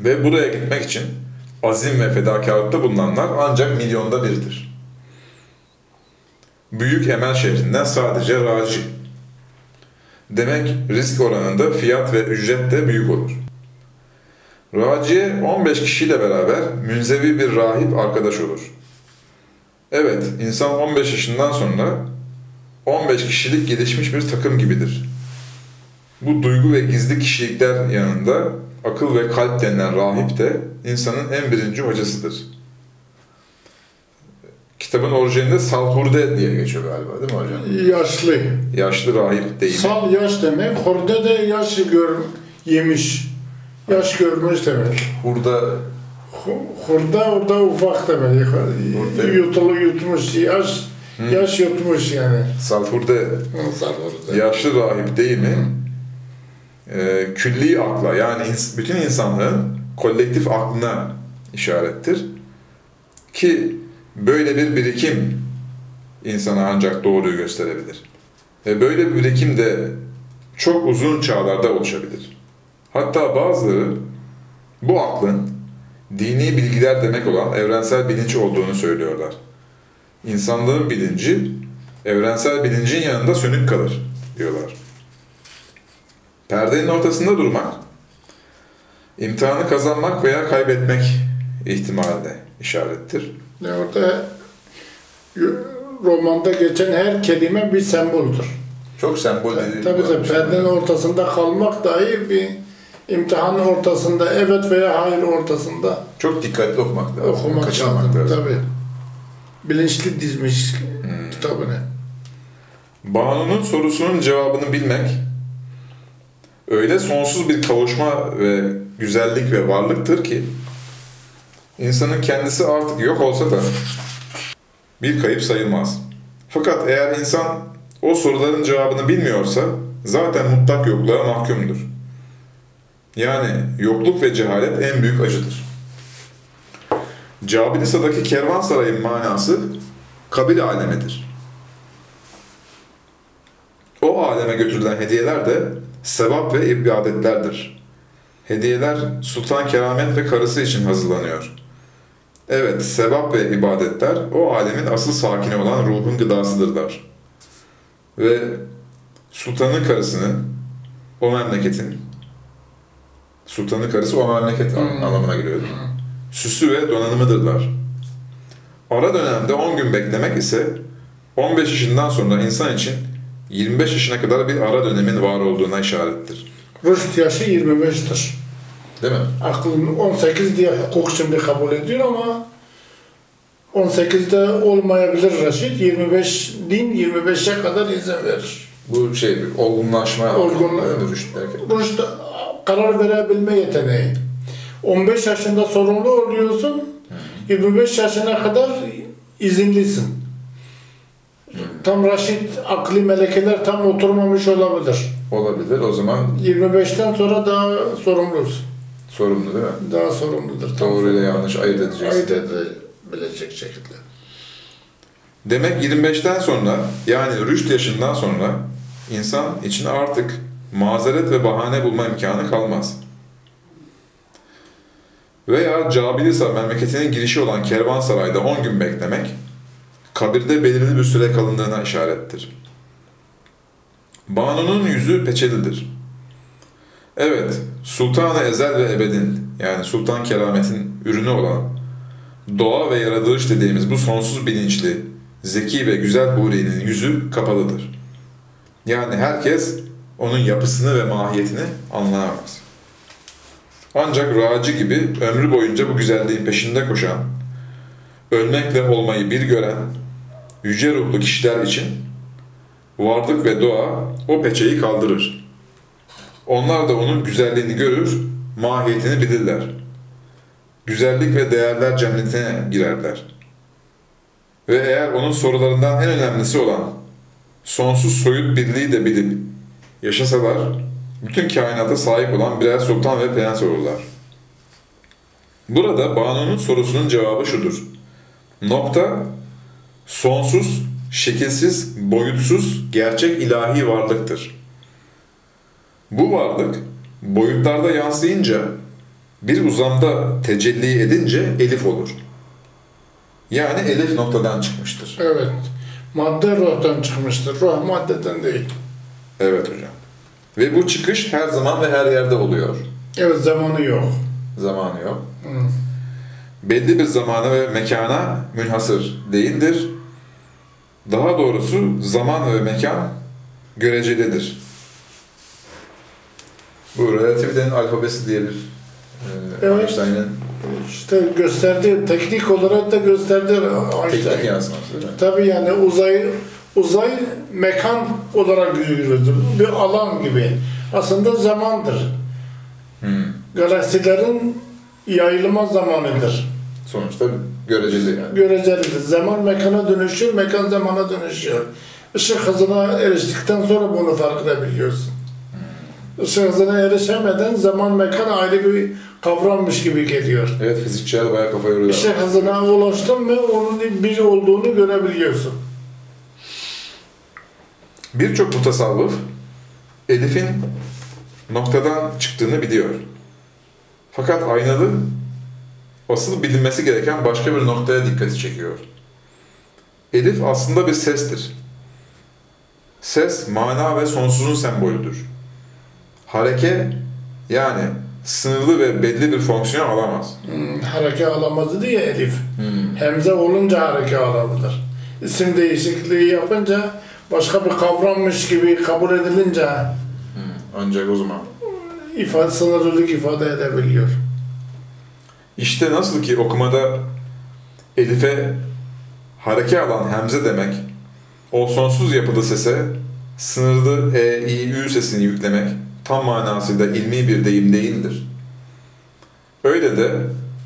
S1: Ve buraya gitmek için azim ve fedakarlıkta bulunanlar ancak milyonda birdir. Büyük Emel şehrinden sadece Raci. Demek risk oranında fiyat ve ücret de büyük olur. Raci'ye 15 kişiyle beraber münzevi bir rahip arkadaş olur. Evet, insan 15 yaşından sonra 15 kişilik gelişmiş bir takım gibidir. Bu duygu ve gizli kişilikler yanında akıl ve kalp denilen rahip de insanın en birinci hocasıdır. Kitabın orijinalinde Salhurde diye geçiyor galiba değil mi hocam?
S2: Yaşlı.
S1: Yaşlı rahip deyimi.
S2: Sal yaş demek. Horde de yaş gör, yemiş. Yaş görmüş demek.
S1: Hurda
S2: Hu- Hurda orada ufak demek.
S1: Hurda.
S2: Yutulu yutmuş. Yaş, yaş yutmuş yani.
S1: Salhurde
S2: Sal hurde.
S1: yaşlı rahip deyimi e, külli akla yani ins- bütün insanlığın kolektif aklına işarettir. Ki böyle bir birikim insana ancak doğruyu gösterebilir. Ve böyle bir birikim de çok uzun çağlarda oluşabilir. Hatta bazıları bu aklın dini bilgiler demek olan evrensel bilinç olduğunu söylüyorlar. İnsanlığın bilinci evrensel bilincin yanında sönük kalır diyorlar. Perdenin ortasında durmak, imtihanı kazanmak veya kaybetmek ihtimaline işarettir.
S2: Ne orada romanda geçen her kelime bir semboldür.
S1: Çok sembol
S2: Tabii
S1: dediği
S2: tabii
S1: varmış.
S2: perdenin ortasında kalmak dahi bir imtihanın ortasında evet veya hayır ortasında
S1: Çok dikkatli okumak lazım.
S2: okumak lazım.
S1: lazım.
S2: Tabii. Bilinçli dizmiş
S1: Hmm.
S2: kitabını.
S1: Banu'nun sorusunun cevabını bilmek öyle sonsuz bir kavuşma ve güzellik ve varlıktır ki insanın kendisi artık yok olsa da bir kayıp sayılmaz. Fakat eğer insan o soruların cevabını bilmiyorsa zaten mutlak yokluğa mahkumdur. Yani yokluk ve cehalet en büyük acıdır. Cabilisa'daki kervansarayın manası kabir alemidir. O aleme götürülen hediyeler de sevap ve ibadetlerdir. Hediyeler Sultan Keramet ve karısı için hazırlanıyor. Evet, sevap ve ibadetler o alemin asıl sakini olan ruhun gıdasıdırlar. Ve sultanın karısını o memleketin sultanın karısı o memleket
S2: Hmm.
S1: anlamına geliyordu. Süsü ve donanımıdırlar. Ara dönemde 10 gün beklemek ise 15 yaşından sonra insan için 25 yaşına kadar bir ara dönemin var olduğuna işarettir.
S2: Rüşt yaşı 25'tir.
S1: Değil mi?
S2: Aklın 18 diye hukuk şimdi kabul ediyor ama 18'de olmayabilir Reşit. 25 din 25'e kadar izin verir.
S1: Bu şey olgunlaşma mi rüşt derken?
S2: Rüşt karar verebilme yeteneği. 15 yaşında sorumlu oluyorsun. 25 yaşına kadar izinlisin. Tam Raşit akli melekeler tam oturmamış olabilir.
S1: Olabilir. O zaman
S2: 25'ten sonra daha sorumlusun.
S1: sorumlu değil mi?
S2: Daha sorumludur.
S1: Doğru ile yanlış ayırt edeceksin.
S2: Ayırt edebilecek şekilde.
S1: Demek 25'ten sonra yani rüşt yaşından sonra insan için artık mazeret ve bahane bulma imkanı kalmaz. Veya Cabilisa memleketinin girişi olan kervansarayda 10 gün beklemek, kabirde belirli bir süre kalındığına işarettir. Banu'nun yüzü peçelidir. Evet, Sultan-ı Ezel ve Ebed'in yani Sultan Keramet'in ürünü olan doğa ve yaratılış dediğimiz bu sonsuz bilinçli, zeki ve güzel Huri'nin yüzü kapalıdır. Yani herkes onun yapısını ve mahiyetini anlayamaz. Ancak Raci gibi ömrü boyunca bu güzelliğin peşinde koşan, ölmekle olmayı bir gören, yüce ruhlu kişiler için varlık ve doğa o peçeyi kaldırır. Onlar da onun güzelliğini görür, mahiyetini bilirler. Güzellik ve değerler cennetine girerler. Ve eğer onun sorularından en önemlisi olan sonsuz soyut birliği de bilip yaşasalar, bütün kainata sahip olan birer sultan ve prens olurlar. Burada Banu'nun sorusunun cevabı şudur. Nokta, sonsuz, şekilsiz, boyutsuz, gerçek ilahi varlıktır. Bu varlık, boyutlarda yansıyınca, bir uzamda tecelli edince elif olur. Yani elif noktadan çıkmıştır.
S2: Evet. Madde ruhtan çıkmıştır. Ruh maddeden değil.
S1: Evet hocam. Ve bu çıkış her zaman ve her yerde oluyor.
S2: Evet zamanı yok.
S1: Zamanı yok.
S2: Hı.
S1: Belli bir zamana ve mekana münhasır değildir. Daha doğrusu zaman ve mekan görecelidir. Bu relativitenin alfabesi diyebilir. Ee,
S2: Evet.
S1: Einstein'ın
S2: İşte gösterdi, teknik olarak da gösterdi
S1: teknik
S2: Einstein.
S1: yansıması değil mi?
S2: Tabii yani uzay uzay mekan olarak görülür. Bir alan gibi. Aslında zamandır.
S1: Hmm.
S2: Galaksilerin yayılma zamanıdır.
S1: Sonuçta göreceli yani.
S2: Görecelidir. Zaman mekana dönüşüyor, mekan zamana dönüşüyor. Işık hızına eriştikten sonra bunu fark edebiliyorsun. Işık hızına erişemeden zaman mekan ayrı bir kavrammış gibi geliyor.
S1: Evet fizikçiler bayağı kafa yoruyorlar.
S2: Işık hızına ulaştın mı onun bir olduğunu görebiliyorsun.
S1: Birçok mutasavvıf Elif'in noktadan çıktığını biliyor. Fakat aynalı asıl bilinmesi gereken başka bir noktaya dikkati çekiyor. Elif aslında bir sestir. Ses mana ve sonsuzun sembolüdür. Hareke yani sınırlı ve belli bir fonksiyon alamaz.
S2: Hmm, hareke alamazdı diye Elif. Hemze olunca hareke alabilir. İsim değişikliği yapınca başka bir kavrammış gibi kabul edilince
S1: Ancak o zaman.
S2: ifade sınırlılık ifade edebiliyor.
S1: İşte nasıl ki okumada elife hareke alan hemze demek, o sonsuz yapıda sese sınırlı e, i, ü sesini yüklemek tam manasıyla ilmi bir deyim değildir. Öyle de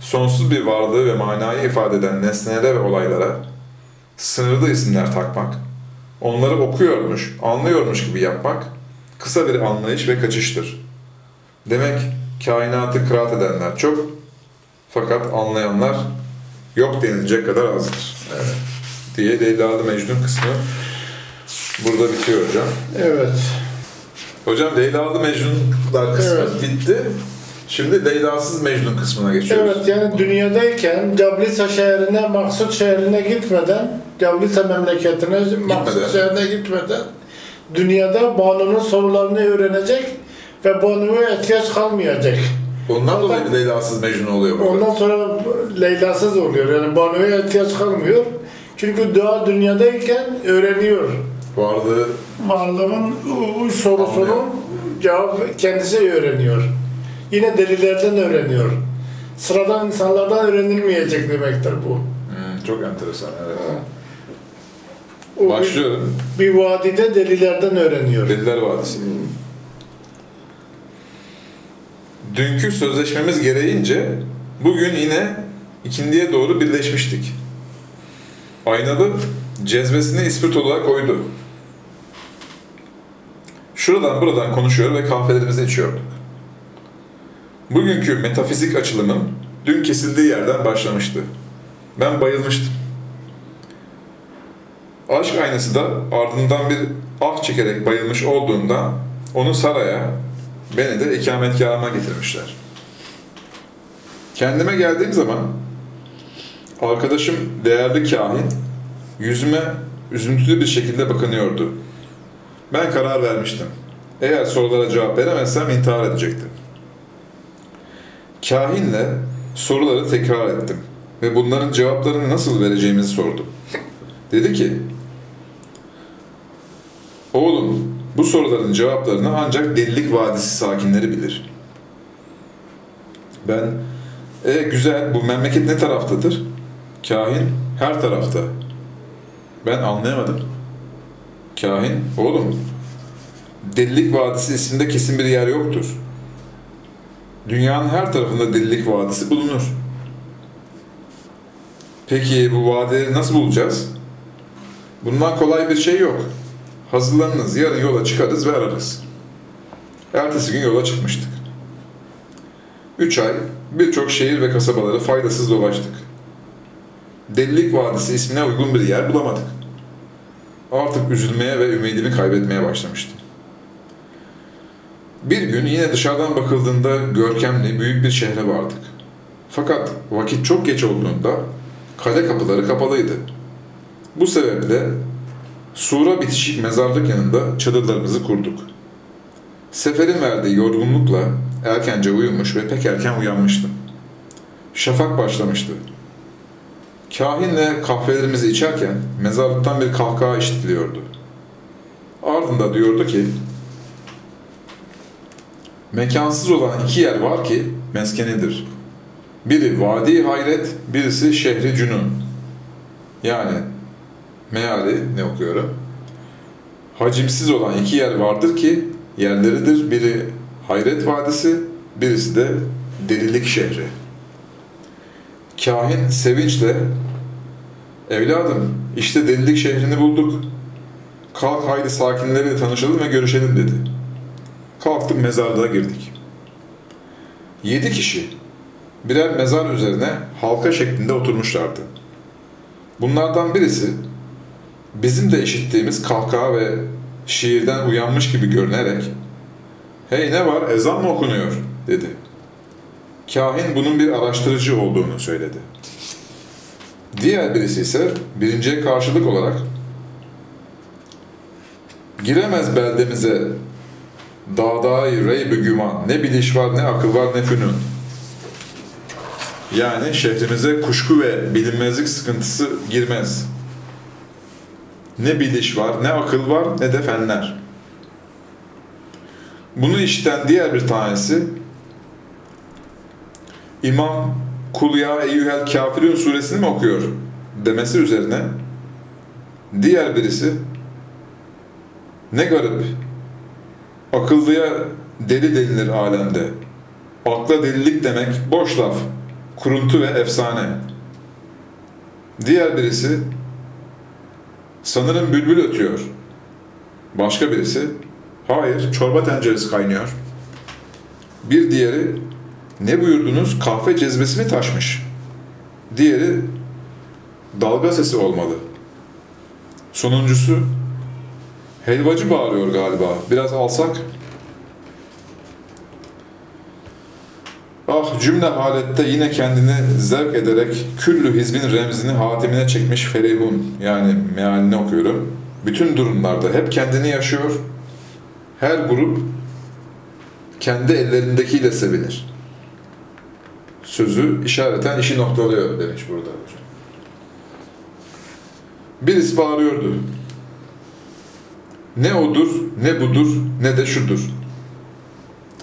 S1: sonsuz bir varlığı ve manayı ifade eden nesnelere ve olaylara sınırlı isimler takmak, onları okuyormuş, anlıyormuş gibi yapmak kısa bir anlayış ve kaçıştır. Demek kainatı kıraat edenler çok, fakat anlayanlar yok denilecek kadar azdır.
S2: Evet.
S1: Diye Leyla'lı Mecnun kısmı burada bitiyor hocam.
S2: Evet.
S1: Hocam Leyla'lı Mecnunlar kısmı
S2: Evet.
S1: bitti. Şimdi Leyla'sız Mecnun kısmına geçiyoruz.
S2: Evet yani dünyadayken Cablisa şehrine, Maksut şehrine gitmeden, Cablisa memleketine, Maksut şehrine gitmeden dünyada Banu'nun sorularını öğrenecek ve Banu'ya ihtiyaç kalmayacak.
S1: Ondan dolayı bir Leyla'sız Mecnun oluyor burada.
S2: Ondan sonra Leyla'sız oluyor. Yani Banu'ya ihtiyaç kalmıyor. Çünkü daha dünyadayken öğreniyor.
S1: Varlığı
S2: Varlığın sorusunun cevap kendisi öğreniyor. Yine delilerden öğreniyor. Sıradan insanlardan öğrenilmeyecek demektir bu.
S1: Hmm, çok enteresan. Evet.
S2: O bir,
S1: Başlıyorum.
S2: bir vadide delilerden öğreniyor.
S1: Deliler Vadisi. Dünkü sözleşmemiz gereğince bugün yine ikindiye doğru birleşmiştik. Aynalı cezvesini ispirtoluğa koydu. Şuradan buradan konuşuyor ve kahvelerimizi içiyorduk. Bugünkü metafizik açılımım dün kesildiği yerden başlamıştı. Ben bayılmıştım. Aşk aynası da ardından bir ah çekerek bayılmış olduğunda onu saraya, beni de ikametgahıma getirmişler. Kendime geldiğim zaman arkadaşım değerli kahin yüzüme üzüntülü bir şekilde bakınıyordu. Ben karar vermiştim. Eğer sorulara cevap veremezsem intihar edecektim. Kahinle soruları tekrar ettim ve bunların cevaplarını nasıl vereceğimizi sordum. Dedi ki, Oğlum, bu soruların cevaplarını ancak Delilik Vadisi sakinleri bilir. Ben, e güzel, bu memleket ne taraftadır? Kahin, her tarafta. Ben anlayamadım. Kahin, oğlum, Delilik Vadisi isminde kesin bir yer yoktur. Dünyanın her tarafında Delilik Vadisi bulunur. Peki bu vadileri nasıl bulacağız? Bundan kolay bir şey yok. Hazırlanınız, yarın yola çıkarız ve ararız. Ertesi gün yola çıkmıştık. Üç ay birçok şehir ve kasabaları faydasız dolaştık. Delilik Vadisi ismine uygun bir yer bulamadık. Artık üzülmeye ve ümidimi kaybetmeye başlamıştım. Bir gün yine dışarıdan bakıldığında görkemli büyük bir şehre vardık. Fakat vakit çok geç olduğunda kale kapıları kapalıydı. Bu sebeple Sura bitişik mezarlık yanında çadırlarımızı kurduk. Seferin verdiği yorgunlukla erkence uyumuş ve pek erken uyanmıştım. Şafak başlamıştı. Kahinle kahvelerimizi içerken mezarlıktan bir kahkaha işitiliyordu. Ardında diyordu ki, Mekansız olan iki yer var ki meskenidir. Biri Vadi Hayret, birisi Şehri Cünun. Yani meali ne okuyorum? Hacimsiz olan iki yer vardır ki yerleridir. Biri Hayret Vadisi, birisi de Delilik Şehri. Kahin sevinçle Evladım işte Delilik Şehrini bulduk. Kalk haydi sakinleriyle tanışalım ve görüşelim dedi. Kalktık mezarlığa girdik. Yedi kişi birer mezar üzerine halka şeklinde oturmuşlardı. Bunlardan birisi bizim de işittiğimiz kahkaha ve şiirden uyanmış gibi görünerek ''Hey ne var ezan mı okunuyor?'' dedi. Kahin bunun bir araştırıcı olduğunu söyledi. Diğer birisi ise birinciye karşılık olarak ''Giremez beldemize dağdayı rey güman, ne biliş var ne akıl var ne fünun.'' Yani şehrimize kuşku ve bilinmezlik sıkıntısı girmez. Ne biliş var, ne akıl var, ne de fenler. Bunu işiten diğer bir tanesi İmam Kul ya eyyühel kafirun suresini mi okuyor demesi üzerine diğer birisi ne garip akıllıya deli denilir alemde akla delilik demek boş laf kuruntu ve efsane diğer birisi sanırım bülbül ötüyor başka birisi hayır çorba tenceresi kaynıyor bir diğeri ne buyurdunuz? Kahve cezvesi mi taşmış? Diğeri dalga sesi olmalı. Sonuncusu helvacı bağırıyor galiba. Biraz alsak. Ah cümle halette yine kendini zevk ederek küllü hizbin remzini hatimine çekmiş Ferihun yani mealini okuyorum. Bütün durumlarda hep kendini yaşıyor. Her grup kendi ellerindekiyle sevinir sözü işareten işi noktalıyor demiş burada hocam. Birisi bağırıyordu. Ne odur, ne budur, ne de şudur.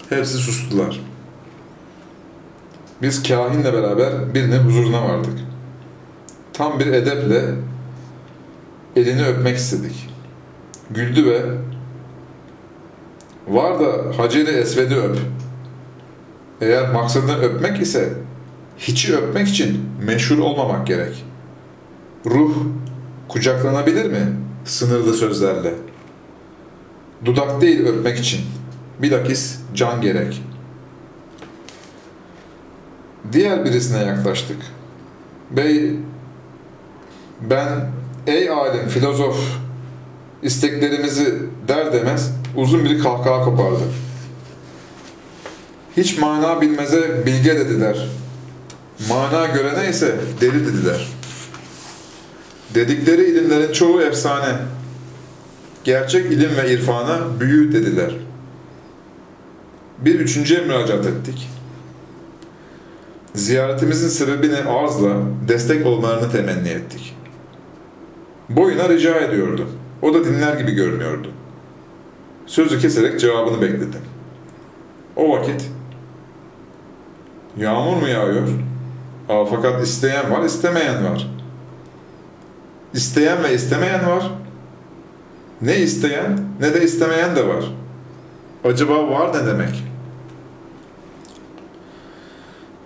S1: Hepsi sustular. Biz kahinle beraber birinin huzuruna vardık. Tam bir edeple elini öpmek istedik. Güldü ve var da Hacer-i Esved'i öp eğer maksadını öpmek ise hiçi öpmek için meşhur olmamak gerek. Ruh kucaklanabilir mi sınırlı sözlerle? Dudak değil öpmek için. Bilakis can gerek. Diğer birisine yaklaştık. Bey, ben ey alim, filozof isteklerimizi der demez uzun bir kahkaha kopardı. Hiç mana bilmeze bilge dediler. Mana görene ise deli dediler. Dedikleri ilimlerin çoğu efsane. Gerçek ilim ve irfana büyü dediler. Bir üçüncüye müracaat ettik. Ziyaretimizin sebebini arzla destek olmalarını temenni ettik. Boyuna rica ediyordu. O da dinler gibi görünüyordu. Sözü keserek cevabını bekledim. O vakit Yağmur mu yağıyor? Aa, fakat isteyen var, istemeyen var. İsteyen ve istemeyen var. Ne isteyen ne de istemeyen de var. Acaba var ne demek?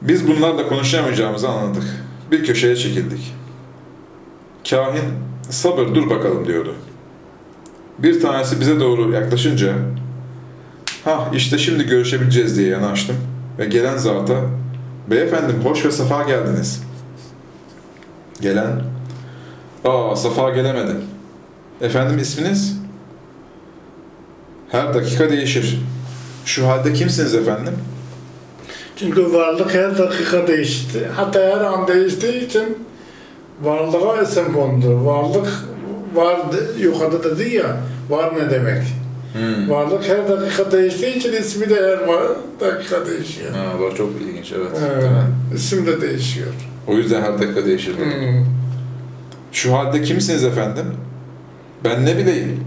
S1: Biz bunlarla konuşamayacağımızı anladık. Bir köşeye çekildik. Kahin, sabır dur bakalım diyordu. Bir tanesi bize doğru yaklaşınca, ha işte şimdi görüşebileceğiz diye yanaştım ve gelen zata Beyefendim hoş ve safa geldiniz. Gelen Aa safa gelemedim. Efendim isminiz? Her dakika değişir. Şu halde kimsiniz efendim?
S2: Çünkü varlık her dakika değişti. Hatta her an değiştiği için varlığa isim kondu. Varlık var yukarıda dedi ya var ne demek?
S1: Hmm.
S2: Varlık her dakika değiştiği için ismi de her var, dakika değişiyor.
S1: Ha, bu çok ilginç evet.
S2: Evet, isim de değişiyor.
S1: O yüzden her dakika değişir.
S2: Hmm.
S1: Şu halde kimsiniz efendim? Ben ne bileyim.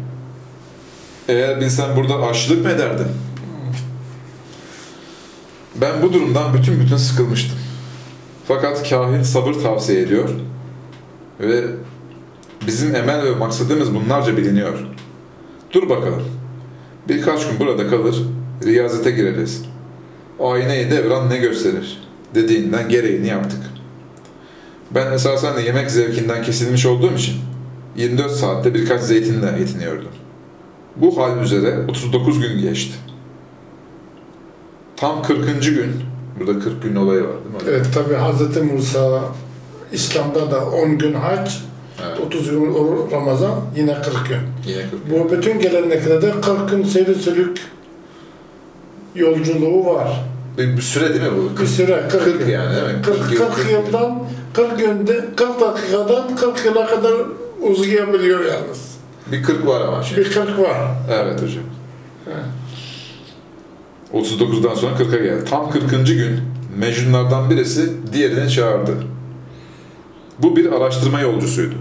S1: Eğer bilsem burada açlık mı ederdim? Ben bu durumdan bütün bütün sıkılmıştım. Fakat kahin sabır tavsiye ediyor ve bizim emel ve maksadımız bunlarca biliniyor. Dur bakalım. Birkaç gün burada kalır, riyazete gireriz. Ayneyi devran ne gösterir? Dediğinden gereğini yaptık. Ben esasen de yemek zevkinden kesilmiş olduğum için 24 saatte birkaç zeytinle yetiniyordum. Bu hal üzere 39 gün geçti. Tam 40. gün, burada 40 gün olayı var değil mi?
S2: Evet tabi Hz. Musa İslam'da da 10 gün hac,
S1: Evet.
S2: 30 gün Ramazan yine 40 gün.
S1: Yine 40 gün.
S2: Bu bütün geleneklerde 40 gün seyri sülük yolculuğu var.
S1: Bir, bir süre değil mi bu?
S2: Bir süre 40,
S1: 40
S2: gün.
S1: yani değil mi?
S2: 40,
S1: yıl,
S2: 40 yıldan 40 günde 40 dakikadan 40 yıla kadar uzayabiliyor yalnız.
S1: Bir 40 var ama şimdi.
S2: Bir 40 var.
S1: Evet hocam. 39'dan sonra 40'a geldi. Tam 40. gün Mecnunlardan birisi diğerini çağırdı. Bu bir araştırma yolcusuydu.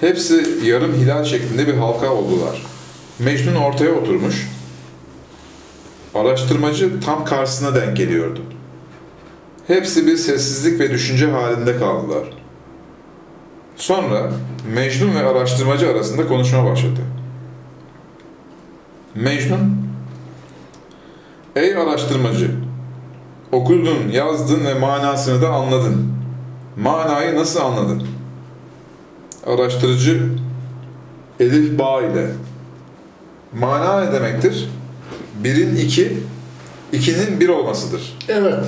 S1: Hepsi yarım hilal şeklinde bir halka oldular. Mecnun ortaya oturmuş. Araştırmacı tam karşısına denk geliyordu. Hepsi bir sessizlik ve düşünce halinde kaldılar. Sonra Mecnun ve araştırmacı arasında konuşma başladı. Mecnun, Ey araştırmacı, okudun, yazdın ve manasını da anladın. Manayı nasıl anladın? Araştırıcı, Elif Bağ ile. Mana ne demektir? Birin iki, ikinin bir olmasıdır.
S2: Evet.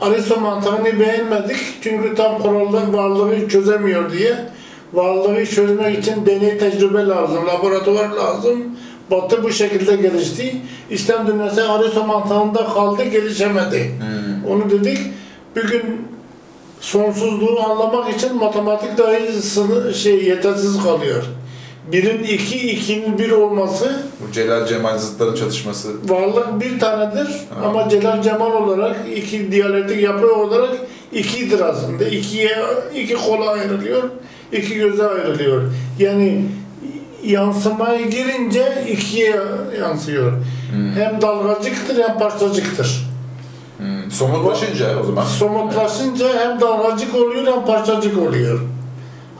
S2: Aristo mantığını beğenmedik çünkü tam kuralların varlığı çözemiyor diye. Varlığı çözmek için deney tecrübe lazım, laboratuvar lazım. Batı bu şekilde gelişti. İslam dünyası Aristo mantığında kaldı, gelişemedi. Onu dedik. Bugün sonsuzluğu anlamak için matematik dahi şey yetersiz kalıyor. Birin iki, ikinin bir olması
S1: Bu Celal Cemal zıtların çatışması.
S2: Varlık bir tanedir
S1: Ha.
S2: ama Celal Cemal olarak iki diyalektik yapı olarak ikidir aslında. İkiye iki kola ayrılıyor, iki göze ayrılıyor. Yani yansımaya girince ikiye yansıyor. Hem dalgacıktır hem parçacıktır.
S1: Hmm. Somutlaşınca o zaman.
S2: Somutlaşınca hem dalgacık oluyor hem parçacık oluyor.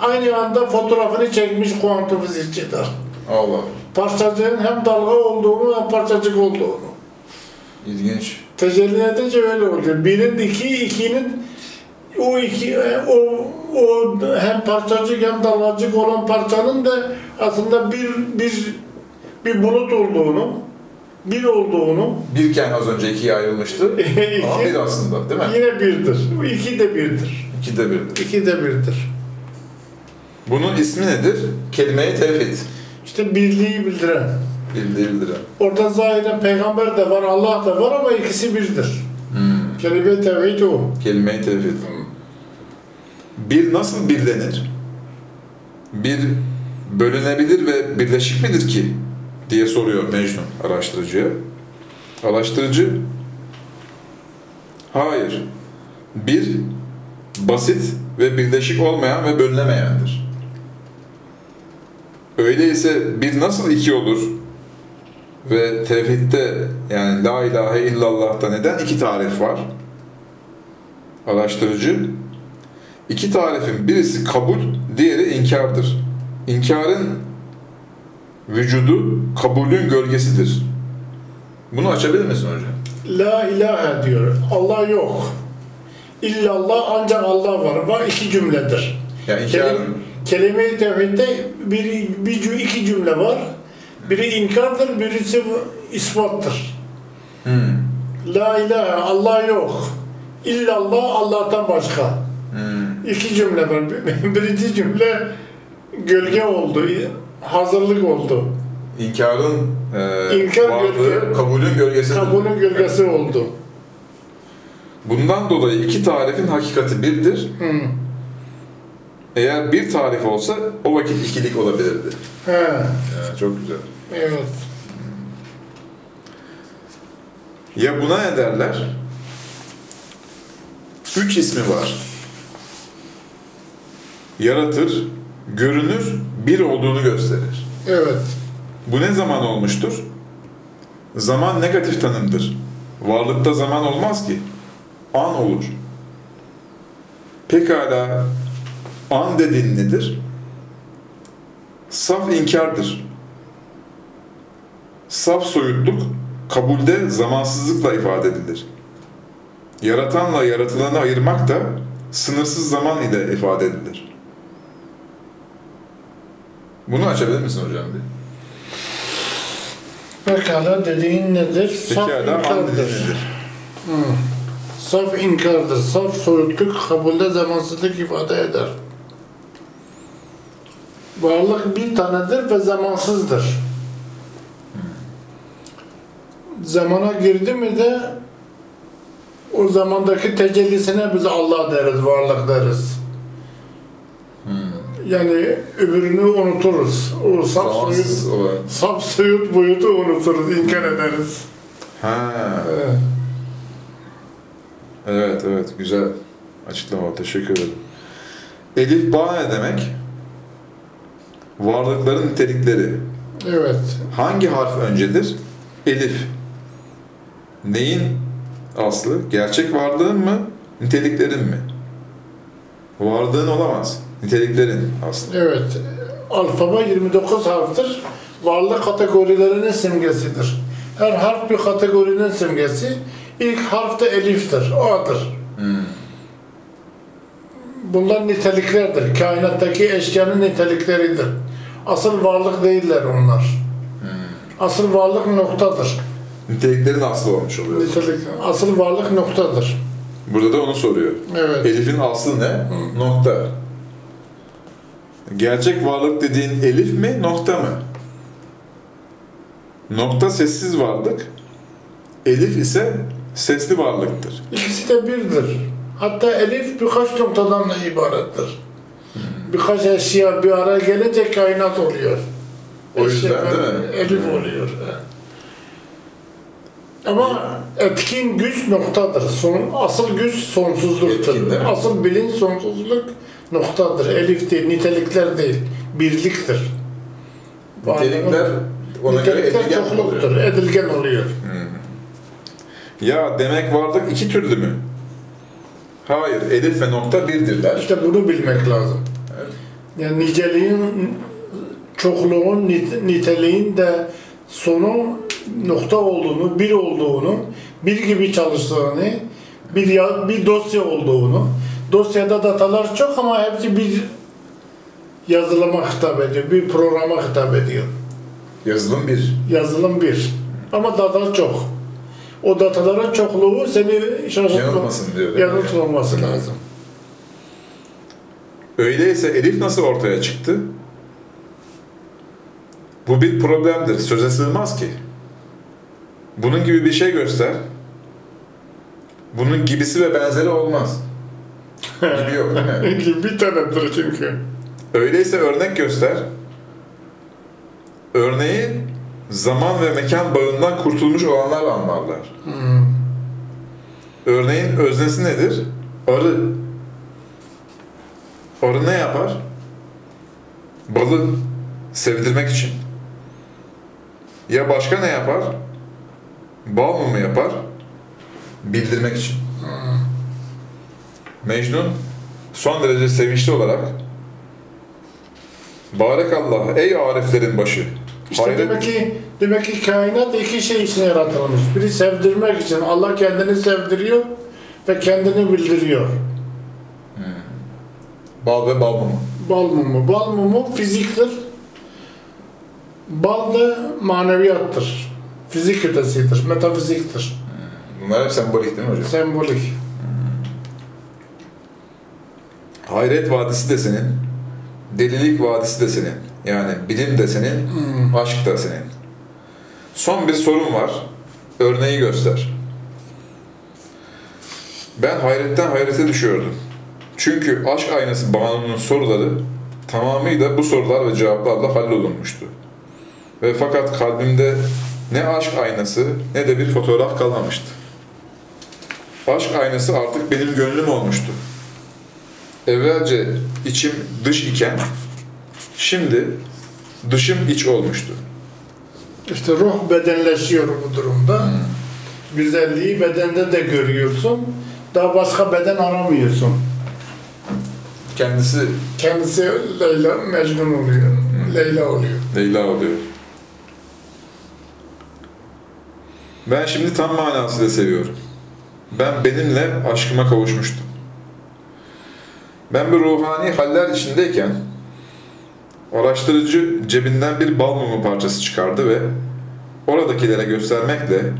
S2: Aynı anda fotoğrafını çekmiş kuantum fizikçiler.
S1: Allah.
S2: Parçacığın hem dalga olduğunu hem parçacık olduğunu.
S1: İlginç.
S2: Tecelli edince öyle oluyor. Birin iki, ikinin o iki, o, o hem parçacık hem dalgacık olan parçanın da aslında bir, bir, bir bulut olduğunu, bir olduğunu,
S1: Birken az önce ikiye ayrılmıştı. Ama bir aslında değil mi?
S2: yine birdir. İki de birdir.
S1: İki de birdir.
S2: İki de birdir.
S1: Bunun ismi nedir? Kelime-i tevhid.
S2: İşte birliği bildiren.
S1: Bildiği bildiren.
S2: Orada zahiren peygamber de var, Allah da var ama ikisi birdir.
S1: Hmm.
S2: Kelime-i tevhid o.
S1: Kelime-i tevhid. Bir nasıl birlenir? Bir bölünebilir ve birleşik midir ki? diye soruyor Mecnun araştırıcıya. Araştırıcı, hayır, bir basit ve birleşik olmayan ve bölünemeyendir. Öyleyse bir nasıl iki olur ve tevhidde yani la ilahe illallah'ta neden iki tarif var? Araştırıcı, iki tarifin birisi kabul, diğeri inkardır. İnkarın vücudu kabulün gölgesidir. Bunu açabilir misin hocam?
S2: La ilahe diyor. Allah yok. İllallah ancak Allah var. Var iki cümledir.
S1: Yani
S2: Kelim,
S1: inkarın
S2: kelime-i tevhidde bir, bir, iki cümle var. Biri inkardır, birisi ispattır.
S1: Hmm.
S2: La ilahe, Allah yok. İllallah Allah'tan başka. İki cümle var. Birinci cümle gölge oldu, hazırlık oldu.
S1: İnkarın e,
S2: İnkar
S1: varlığı
S2: gölge-
S1: kabulün gölgesidir.
S2: Kabulün gölgesi oldu.
S1: Bundan dolayı iki tarifin hakikati birdir.
S2: Hı.
S1: Eğer bir tarif olsa o vakit ikilik olabilirdi.
S2: He,
S1: Ya, çok güzel.
S2: evet.
S1: Ya buna ne derler? Üç ismi var. Yaratır, görünür, bir olduğunu gösterir.
S2: Evet.
S1: Bu ne zaman olmuştur? Zaman negatif tanımdır. Varlıkta zaman olmaz ki. An olur. Pekala an dediğin nedir? Saf inkardır. Saf soyutluk kabulde zamansızlıkla ifade edilir. Yaratanla yaratılanı ayırmak da sınırsız zaman ile ifade edilir. Bunu açabilir misin hocam? bir?
S2: Pekala dediğin nedir? Saf
S1: Pekala an
S2: inkardır.
S1: dediğin nedir?
S2: Hı. Saf inkardır. Saf soyutluk kabulde zamansızlık ifade eder. Varlık bir tanedir ve zamansızdır. Zamana girdi mi de o zamandaki tecellisine biz Allah deriz, varlık deriz. Yani öbürünü unuturuz. O saf soyut, saf soyut boyutu unuturuz, inkar ederiz.
S1: Ha.
S2: Evet.
S1: Evet evet güzel açıklama teşekkür ederim. Elif bağ ne demek? Varlıkların nitelikleri.
S2: Evet.
S1: Hangi harf öncedir? Elif. Neyin aslı? Gerçek varlığın mı? Niteliklerin mi? Varlığın olamaz. Niteliklerin aslı.
S2: Evet. Alfabe 29 harftir. Varlık kategorilerinin simgesidir. Her harf bir kategorinin simgesi. İlk harf de eliftir. O adır. Bunlar niteliklerdir. Kainattaki eşyanın nitelikleridir. Asıl varlık değiller onlar. Asıl varlık noktadır.
S1: Niteliklerin aslı olmuş oluyor.
S2: Nitelik, asıl varlık noktadır.
S1: Burada da onu soruyor.
S2: Evet.
S1: Elif'in aslı ne? Nokta. Gerçek varlık dediğin elif mi, nokta mı? Nokta sessiz varlık, elif ise sesli varlıktır.
S2: İkisi de birdir. Hatta elif birkaç noktadan da ibarettir. Birkaç eşya bir araya gelince kainat oluyor.
S1: O yüzden değil mi?
S2: Elif oluyor. Ama etkin güç noktadır. Son, asıl güç sonsuzluktur.
S1: Etkin
S2: asıl bilinç sonsuzluk noktadır. Elif değil, nitelikler değil. Birliktir.
S1: Nitelikler ona göre
S2: Nitelikler
S1: edilgen oluyor.
S2: çokluktur, edilgen oluyor.
S1: Ya demek varlık iki türlü mü? Hayır, elif ve nokta birdirler.
S2: İşte bunu bilmek lazım. Yani niceliğin, çokluğun, nit- niteliğin de sonu nokta olduğunu, bir olduğunu, bir gibi çalıştığını, bir, ya- bir dosya olduğunu, dosyada datalar çok ama hepsi bir yazılıma hitap ediyor, bir programa hitap ediyor.
S1: Yazılım bir.
S2: Yazılım bir. Ama data çok. O dataların çokluğu seni şaşırtma,
S1: Yanılmasın diyor,
S2: yanıltmaması lazım.
S1: Öyleyse elif nasıl ortaya çıktı? Bu bir problemdir. Söze sığmaz ki. Bunun gibi bir şey göster. Bunun gibisi ve benzeri olmaz. Gibi yok değil mi?
S2: bir tanedir çünkü.
S1: Öyleyse örnek göster. Örneği zaman ve mekan bağından kurtulmuş olanlar anlarlar. Örneğin öznesi nedir? Arı. Arı ne yapar? Balı sevdirmek için. Ya başka ne yapar? Bal mumu yapar? Bildirmek için. Mecnun son derece sevinçli olarak Barekallah ey ariflerin başı.
S2: İşte
S1: Hayret-
S2: demek ki demek ki kainat iki şey için yaratılmış. Biri sevdirmek için. Allah kendini sevdiriyor ve kendini bildiriyor.
S1: Bal ve bal mumu.
S2: Bal mumu. Bal mumu fiziktir. Bal da maneviyattır. Fizik ötesidir, metafiziktir.
S1: Bunlar hep sembolik değil mi hocam?
S2: Sembolik.
S1: Hayret vadisi de senin, delilik vadisi de senin. Yani bilim de senin, aşk da senin. Son bir sorun var. Örneği göster. Ben hayretten hayrete düşüyordum. Çünkü aşk aynası Banu'nun soruları tamamıyla bu sorular ve cevaplarla hallolunmuştu. Ve fakat kalbimde ne aşk aynası ne de bir fotoğraf kalmamıştı. Aşk aynası artık benim gönlüm olmuştu. Evvelce içim dış iken şimdi dışım iç olmuştu.
S2: İşte ruh bedenleşiyor bu durumda. Güzelliği bedende de görüyorsun. Daha başka beden aramıyorsun.
S1: Kendisi
S2: Kendisi Leyla, Mecnun oluyor. Leyla oluyor.
S1: Leyla oluyor. Ben şimdi tam manasıyla seviyorum. Ben benimle aşkıma kavuşmuştum. Ben bir ruhani haller içindeyken araştırıcı cebinden bir bal mumu parçası çıkardı ve oradakilere göstermekle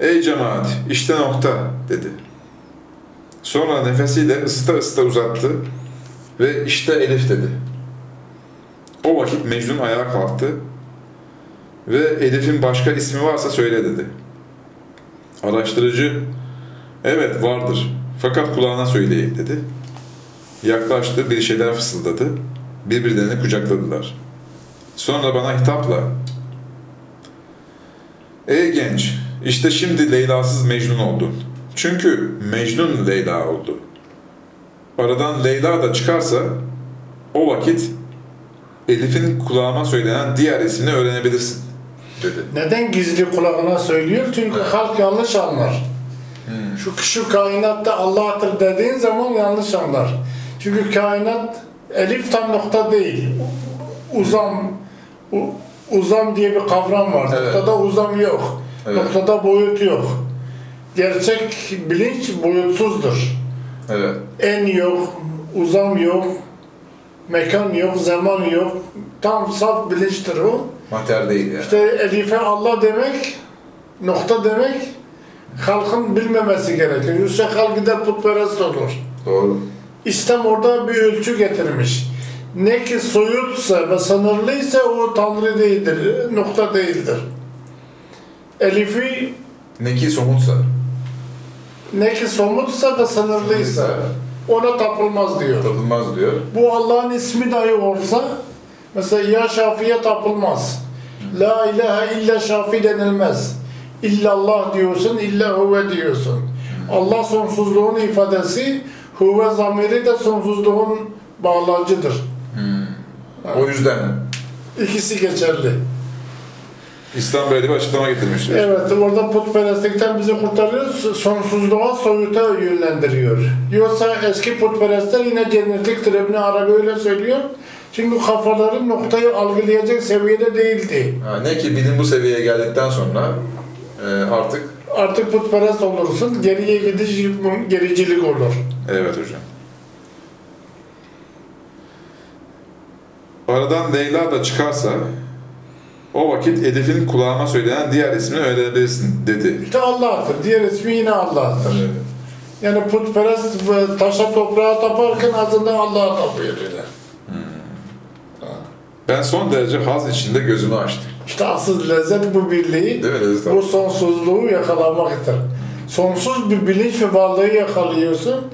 S1: Ey cemaat işte nokta dedi. Sonra nefesiyle ısıta ısıta uzattı ve işte Elif dedi. O vakit Mecnun ayağa kalktı ve Elif'in başka ismi varsa söyle dedi. Araştırıcı, evet vardır fakat kulağına söyleyeyim dedi. Yaklaştı, bir şeyler fısıldadı. Birbirlerini kucakladılar. Sonra bana hitapla, Ey genç, işte şimdi Leyla'sız Mecnun oldun. Çünkü Mecnun Leyla oldu. Aradan Leyla da çıkarsa o vakit Elif'in kulağıma söylenen diğer ismini öğrenebilirsin dedi.
S2: Neden gizli kulağına söylüyor? Çünkü halk yanlış anlar. Şu, şu kainatta Allah'tır dediğin zaman yanlış anlar. Çünkü kainat elif tam nokta değil. Uzam u- uzam diye bir kavram var.
S1: Evet.
S2: Noktada uzam yok.
S1: Evet.
S2: Noktada boyut yok. Gerçek bilinç boyutsuzdur.
S1: Evet.
S2: En yok, uzam yok, mekan yok, zaman yok. Tam saf bilinçtir o.
S1: Mater değil yani.
S2: İşte Elif'e Allah demek, nokta demek, halkın bilmemesi gerekiyor. Yoksa halk gider putperest olur.
S1: Doğru.
S2: İslam orada bir ölçü getirmiş. Ne ki soyutsa ve sınırlıysa o Tanrı değildir, nokta değildir. Elif'i
S1: Ne ki somutsa.
S2: ne ki somutsa ve sınırlıysa ona tapılmaz diyor.
S1: Tapılmaz diyor.
S2: Bu Allah'ın ismi dahi olsa mesela ya Şafi'ye tapılmaz. La ilahe illa Şafi denilmez. İllallah diyorsun, illa huve diyorsun. Allah sonsuzluğun ifadesi, huve zamiri de sonsuzluğun bağlacıdır.
S1: O yüzden
S2: İkisi geçerli.
S1: İslam böyle bir açıklama getirmiş diyor.
S2: Evet, orada putperestlikten bizi kurtarıyor, sonsuzluğa, soyuta yönlendiriyor. Yoksa eski putperestler yine cennetiktir, İbn Arabi öyle söylüyor. Çünkü kafaları noktayı algılayacak seviyede değildi.
S1: Ha, ne ki bilim bu seviyeye geldikten sonra e, artık
S2: Artık putperest olursun, geriye gidiş gericilik olur.
S1: Evet hocam. Aradan Leyla da çıkarsa o vakit Elif'in kulağıma söylenen diğer ismini öğrenebilirsin dedi.
S2: İşte Allah'tır, diğer ismi yine Allah'tır. Yani putperest taşa toprağa taparken aslında Allah'a tapıyor öyle.
S1: Ben son derece haz içinde gözümü açtım.
S2: İşte asıl lezzet bu birliği.
S1: Değil mi Lezzet
S2: Bu sonsuzluğu yakalamaktır. Sonsuz bir bilinç ve varlığı yakalıyorsun.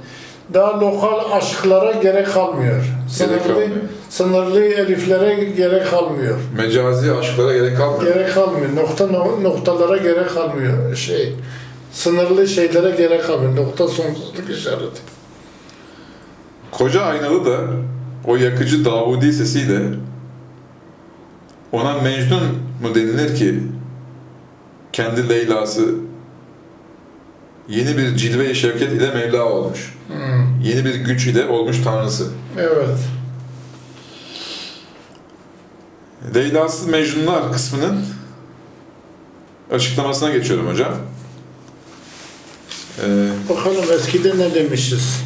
S2: Daha lokal aşklara gerek kalmıyor. Sınırlı,
S1: kalmıyor.
S2: sınırlı eliflere gerek kalmıyor.
S1: Mecazi aşklara gerek kalmıyor.
S2: Gerek kalmıyor. Nokta no- noktalara gerek kalmıyor. Şey, sınırlı şeylere gerek kalmıyor. Nokta sonsuzluk işareti.
S1: Koca aynalı da o yakıcı Davudi sesiyle ona Mecnun mu denilir ki kendi Leyla'sı yeni bir cilve-i şevket ile Mevla olmuş.
S2: Hmm,
S1: Yeni bir güç ile olmuş Tanrısı.
S2: Evet.
S1: Leyla'sız Mecnunlar kısmının açıklamasına geçiyorum hocam. Ee,
S2: Bakalım eskide ne demişiz?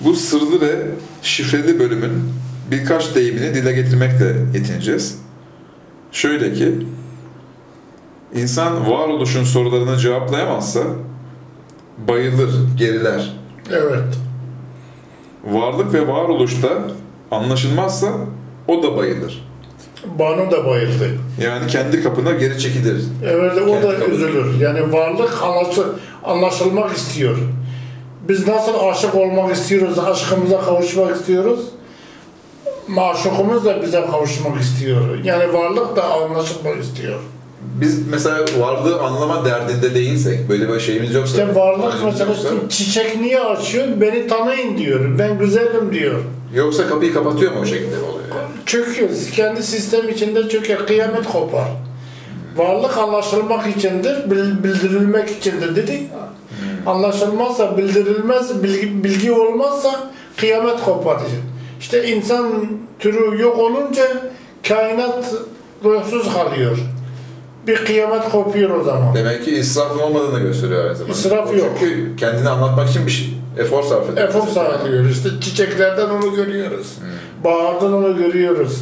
S1: bu sırlı ve şifreli bölümün birkaç deyimini dile getirmekle yetineceğiz. Şöyle ki, insan varoluşun sorularını cevaplayamazsa bayılır, geriler.
S2: Evet.
S1: Varlık ve varoluşta anlaşılmazsa o da bayılır.
S2: Banu da bayıldı.
S1: Yani kendi kapına geri çekilir.
S2: Evet o da
S1: Kendi kabul.
S2: üzülür. Yani varlık anlaşı, anlaşılmak istiyor. Biz nasıl aşık olmak istiyoruz, aşkımıza kavuşmak istiyoruz. Maşukumuz da bize kavuşmak istiyor. Yani varlık da anlaşılmak istiyor.
S1: Biz mesela varlığı anlama derdinde değilsek, böyle bir şeyimiz yoksa...
S2: İşte varlık
S1: yoksa,
S2: çiçek niye açıyor? Beni tanıyın diyor. Ben güzelim diyor.
S1: yoksa kapıyı kapatıyor mu o şekilde oluyor? yani?
S2: Çöküyor. Kendi sistem içinde çöker. Kıyamet kopar. Varlık anlaşılmak içindir, bil- bildirilmek içindir dedik. Anlaşılmazsa, bildirilmez, bilgi, bilgi olmazsa kıyamet kopar. İşte insan türü yok olunca kainat ruhsuz kalıyor. Bir kıyamet kopuyor o zaman.
S1: Demek ki israfın olmadığını gösteriyor aynı zamanda.
S2: İsraf yok.
S1: Çünkü kendini anlatmak için bir şey, efor sarf ediyor.
S2: Efor sağlıyor. İşte çiçeklerden onu görüyoruz. Bahardan onu görüyoruz.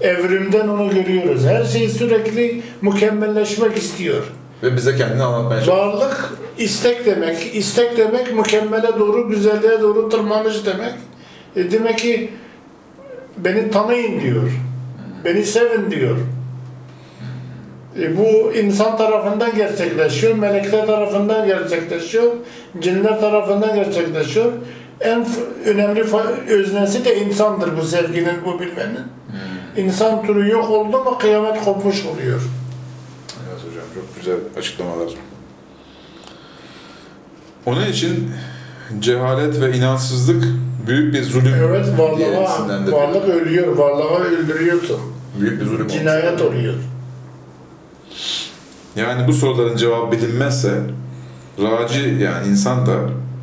S2: Evrimden onu görüyoruz. Her şey sürekli mükemmelleşmek istiyor.
S1: Ve bize kendini anlatmaya çalışıyor.
S2: Varlık istek demek. İstek demek mükemmele doğru, güzelliğe doğru tırmanış demek. E demek ki beni tanıyın diyor. Beni sevin diyor. E bu insan tarafından gerçekleşiyor, melekler tarafından gerçekleşiyor, cinler tarafından gerçekleşiyor. En önemli öznesi de insandır bu sevginin, bu bilmenin. İnsan türü yok oldu mu kıyamet kopmuş oluyor.
S1: Evet hocam çok güzel açıklamalar. Onun için cehalet ve inançsızlık büyük bir zulüm
S2: Evet varlığa, varlık ölüyor, varlığa öldürüyorsun.
S1: Büyük bir zulüm.
S2: Cinayet oluyor.
S1: Yani bu soruların cevabı bilinmezse raci yani insan da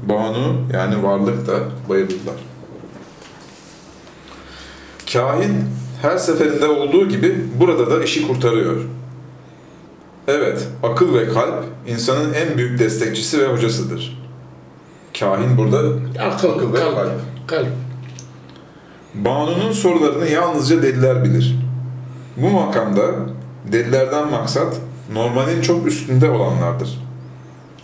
S1: banu yani varlık da bayılırlar. Kahin her seferinde olduğu gibi burada da işi kurtarıyor. Evet, akıl ve kalp insanın en büyük destekçisi ve hocasıdır. Kahin burada
S2: Akıl,
S1: Akıl ve
S2: kalp,
S1: kalp.
S2: kalp.
S1: Banu'nun sorularını yalnızca deliler bilir. Bu makamda delilerden maksat normalin çok üstünde olanlardır.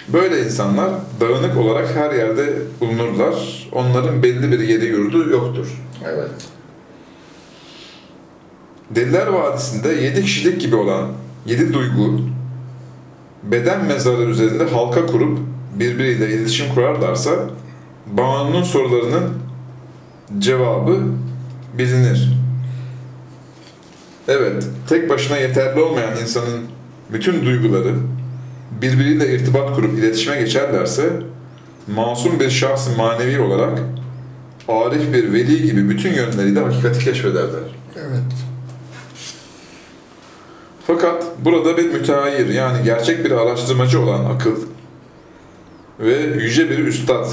S1: Böyle insanlar dağınık olarak her yerde bulunurlar. Onların belli bir yeri yurdu yoktur.
S2: Evet.
S1: Deliler Vadisi'nde yedi kişilik gibi olan yedi duygu, beden mezarı üzerinde halka kurup birbiriyle iletişim kurarlarsa Banu'nun sorularının cevabı bilinir. Evet, tek başına yeterli olmayan insanın bütün duyguları birbiriyle irtibat kurup iletişime geçerlerse masum bir şahs manevi olarak arif bir veli gibi bütün yönleriyle hakikati keşfederler.
S2: Evet.
S1: Fakat burada bir müteahhir yani gerçek bir araştırmacı olan akıl ve yüce bir üstad,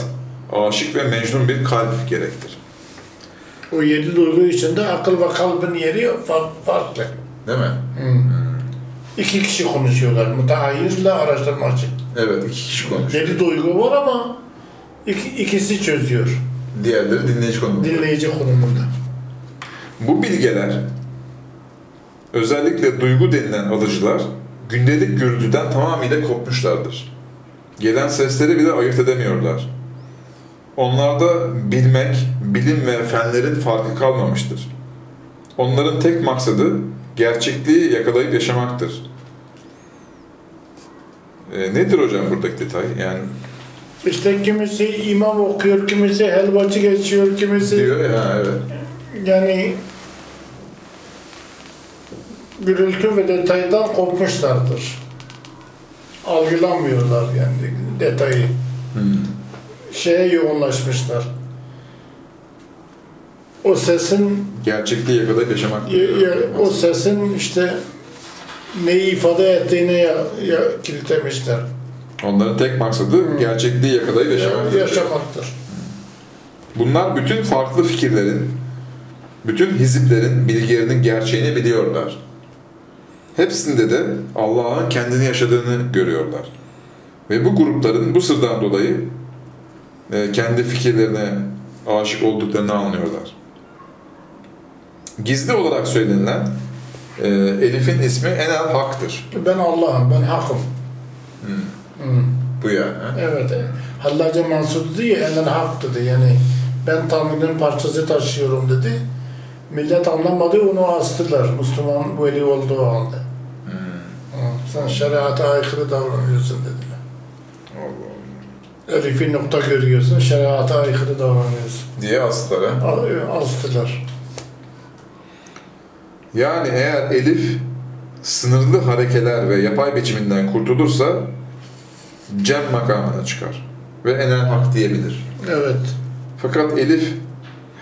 S1: aşık ve mecnun bir kalp gerektir.
S2: O yedi duygu içinde akıl ve kalbin yeri fa- farklı.
S1: Değil mi?
S2: İki kişi konuşuyorlar. Müteahhirle araştırmacı.
S1: Evet, iki kişi konuşuyor.
S2: Yedi duygu var ama iki, ikisi çözüyor.
S1: Diğerleri dinleyici konumunda.
S2: Dinleyici konumunda.
S1: Bu bilgeler, özellikle duygu denilen alıcılar, gündelik gürültüden tamamıyla kopmuşlardır. Gelen sesleri bile ayırt edemiyorlar. Onlarda bilmek, bilim ve fenlerin farkı kalmamıştır. Onların tek maksadı gerçekliği yakalayıp yaşamaktır. E, nedir hocam buradaki detay? Yani
S2: İşte kimisi imam okuyor, kimisi helvacı geçiyor, kimisi
S1: diyor ya evet.
S2: yani gürültü ve detaydan kopmuşlardır. Algılamıyorlar yani detayı.
S1: Hmm.
S2: Şeye yoğunlaşmışlar. O sesin
S1: Gerçekliği yakalayıp yaşamaktır.
S2: ya- ya- o sesin işte neyi ifade ettiğini ya, ya kilitlemişler.
S1: Onların tek maksadı gerçekliği yakalayıp yaşamaktır.
S2: Ya- Yaşamaktır.
S1: Bunlar bütün farklı fikirlerin, bütün hiziplerin bilgilerinin gerçeğini biliyorlar. Hepsinde de Allah'ın kendini yaşadığını görüyorlar. Ve bu grupların bu sırdan dolayı e, kendi fikirlerine aşık olduklarını anlıyorlar. Gizli olarak söylenilen e, Elif'in ismi Enel Hak'tır.
S2: Ben Allah'ım, ben hakkım. Hı.
S1: Bu yani.
S2: Evet. Hallaca Mansur dedi ya, enen hak dedi. Yani ben Tanrı'nın parçası taşıyorum dedi. Millet anlamadı, onu astılar. Müslüman veli olduğu halde. Hı, Sen şeriata aykırı davranıyorsun dediler. Elif'i nokta görüyorsun, şeriata aykırı davranıyorsun.
S1: Diye astılar. ha?
S2: A- Astılar.
S1: Yani eğer Elif sınırlı harekeler ve yapay biçiminden kurtulursa Cem makamına çıkar ve enel hak diyebilir.
S2: Evet.
S1: Fakat Elif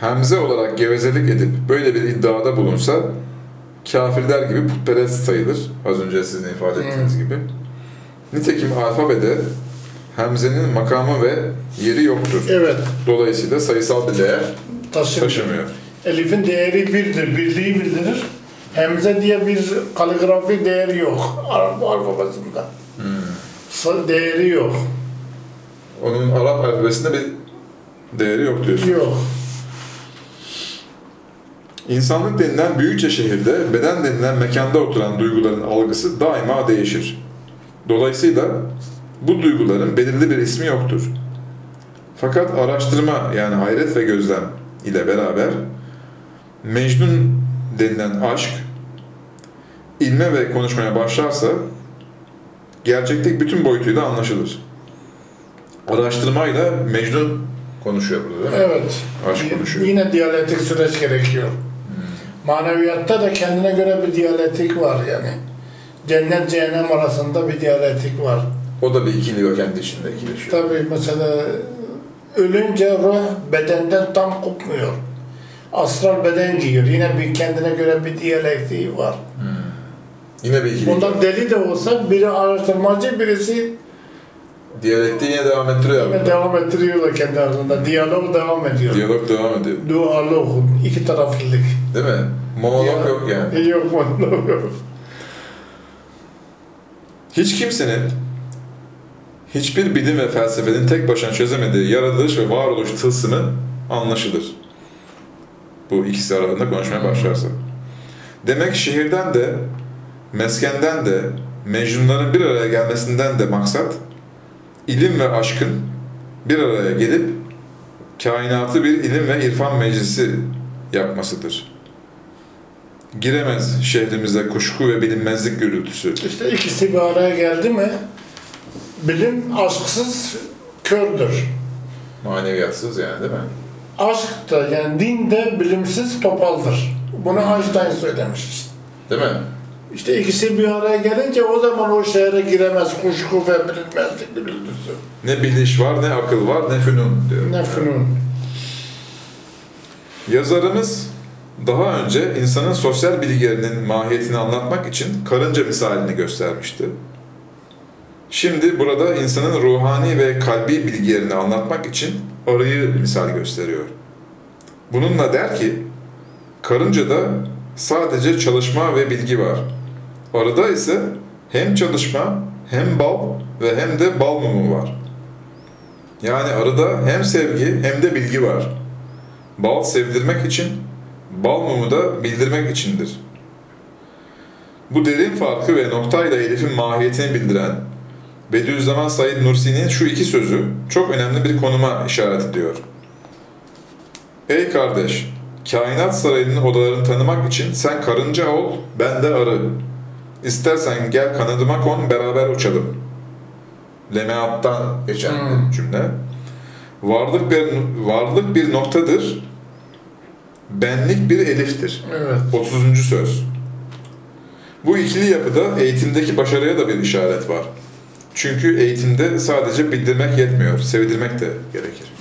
S1: hemze olarak gevezelik edip böyle bir iddiada bulunsa kafirler gibi putperest sayılır. Az önce sizin ifade ettiğiniz gibi. Nitekim alfabede hemzenin makamı ve yeri yoktur.
S2: Evet.
S1: Dolayısıyla sayısal bir değer
S2: Taşımıyor.
S1: taşımıyor.
S2: Elif'in değeri birdir, birliği bildirir. Hemze diye bir kaligrafi değeri yok Arap alfabasında. Sa- Değeri yok.
S1: Onun Arap alfabesinde bir değeri yok diyorsun.
S2: Yok.
S1: İnsanlık denilen büyükçe şehirde beden denilen mekanda oturan duyguların algısı daima değişir. Dolayısıyla bu duyguların belirli bir ismi yoktur. Fakat araştırma yani hayret ve gözlem ile beraber Mecnun denilen aşk ilme ve konuşmaya başlarsa gerçeklik bütün boyutuyla anlaşılır. Araştırmayla Mecnun konuşuyor burada değil mi?
S2: Evet.
S1: Aşk konuşuyor.
S2: Yine diyalektik süreç gerekiyor. Maneviyatta da kendine göre bir diyalektik var yani. Cennet cehennem arasında bir diyalektik var.
S1: O da bir ikili o kendi içinde ikileşiyor.
S2: Tabii mesela ölünce ruh bedenden tam kopmuyor. Astral beden giyiyor. Yine bir kendine göre bir diyalektiği var.
S1: Yine bir ikilik.
S2: Bundan deli de olsa biri araştırmacı birisi
S1: Diyalekti yine devam ettiriyor abi.
S2: devam ettiriyorlar kendi arasında. Diyalog devam ediyor.
S1: Diyalog devam ediyor.
S2: Dualog, iki taraflılık.
S1: Değil mi? Monolog yok yani.
S2: Yok monolog yok.
S1: Hiç kimsenin hiçbir bilim ve felsefenin tek başına çözemediği yaratılış ve varoluş tılsımı anlaşılır. Bu ikisi arasında konuşmaya başlarsa. Demek şehirden de, meskenden de, mecnunların bir araya gelmesinden de maksat, ilim ve aşkın bir araya gelip kainatı bir ilim ve irfan meclisi yapmasıdır. Giremez şehrimize kuşku ve bilinmezlik gürültüsü.
S2: İşte ikisi bir araya geldi mi bilim aşksız kördür.
S1: Maneviyatsız yani değil mi?
S2: Aşk da yani din de bilimsiz topaldır. Bunu Einstein söylemiş.
S1: Değil mi?
S2: İşte ikisi bir araya gelince o zaman o şehre giremez kuşku ve bilinmezlik gürültüsü.
S1: Ne biliş var, ne akıl var, ne fünun diyor.
S2: Ne fünun.
S1: Yazarımız daha önce insanın sosyal bilgilerinin mahiyetini anlatmak için karınca misalini göstermişti. Şimdi burada insanın ruhani ve kalbi bilgilerini anlatmak için arıyı misal gösteriyor. Bununla der ki, karıncada sadece çalışma ve bilgi var. Arıda ise hem çalışma, hem bal ve hem de bal mumu var. Yani arıda hem sevgi hem de bilgi var. Bal sevdirmek için, bal mumu da bildirmek içindir. Bu derin farkı ve noktayla Elif'in mahiyetini bildiren Bediüzzaman Said Nursi'nin şu iki sözü çok önemli bir konuma işaret ediyor. Ey kardeş, kainat sarayının odalarını tanımak için sen karınca ol, ben de arı. İstersen gel kanadıma kon, beraber uçalım. Lemeat'tan geçen
S2: Hmm.
S1: cümle. Varlık bir, varlık bir noktadır, benlik bir eliftir.
S2: Evet.
S1: 30. söz. Bu ikili yapıda eğitimdeki başarıya da bir işaret var. Çünkü eğitimde sadece bildirmek yetmiyor, sevdirmek de gerekir.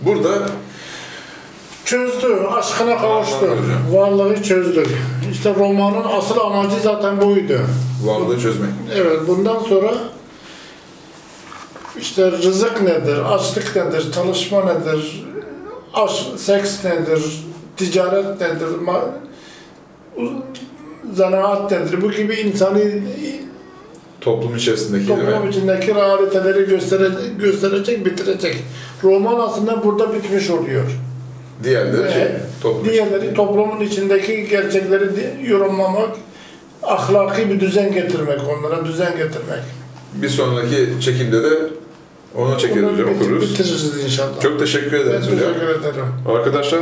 S1: Burada
S2: Çözdü, aşkına kavuştu. Varlığı çözdü. İşte romanın asıl amacı zaten buydu.
S1: varlığı çözmek.
S2: Evet, bundan sonra işte rızık nedir, açlık nedir, çalışma nedir, aş, seks nedir, ticaret nedir, zanaat nedir, bu gibi insani
S1: Toplum içerisindeki
S2: toplum
S1: mi?
S2: içindeki realiteleri göstere, gösterecek, bitirecek. Roman aslında burada bitmiş oluyor.
S1: Diğerleri şey,
S2: Evet.
S1: toplum
S2: Diğerleri toplumun içindeki gerçekleri yorumlamak, ahlaki bir düzen getirmek onlara, düzen getirmek.
S1: Bir sonraki çekimde de onu çekeriz hocam, okuruz.
S2: Bitiririz inşallah.
S1: Çok teşekkür
S2: ben
S1: ederiz hocam.
S2: teşekkür ederim.
S1: Arkadaşlar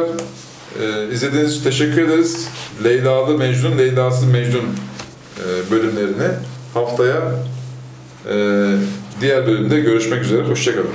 S1: e, izlediğiniz için teşekkür ederiz. Leylalı Mecnun, Leyla'sız Mecnun e, bölümlerini haftaya e, diğer bölümde görüşmek üzere. Hoşçakalın.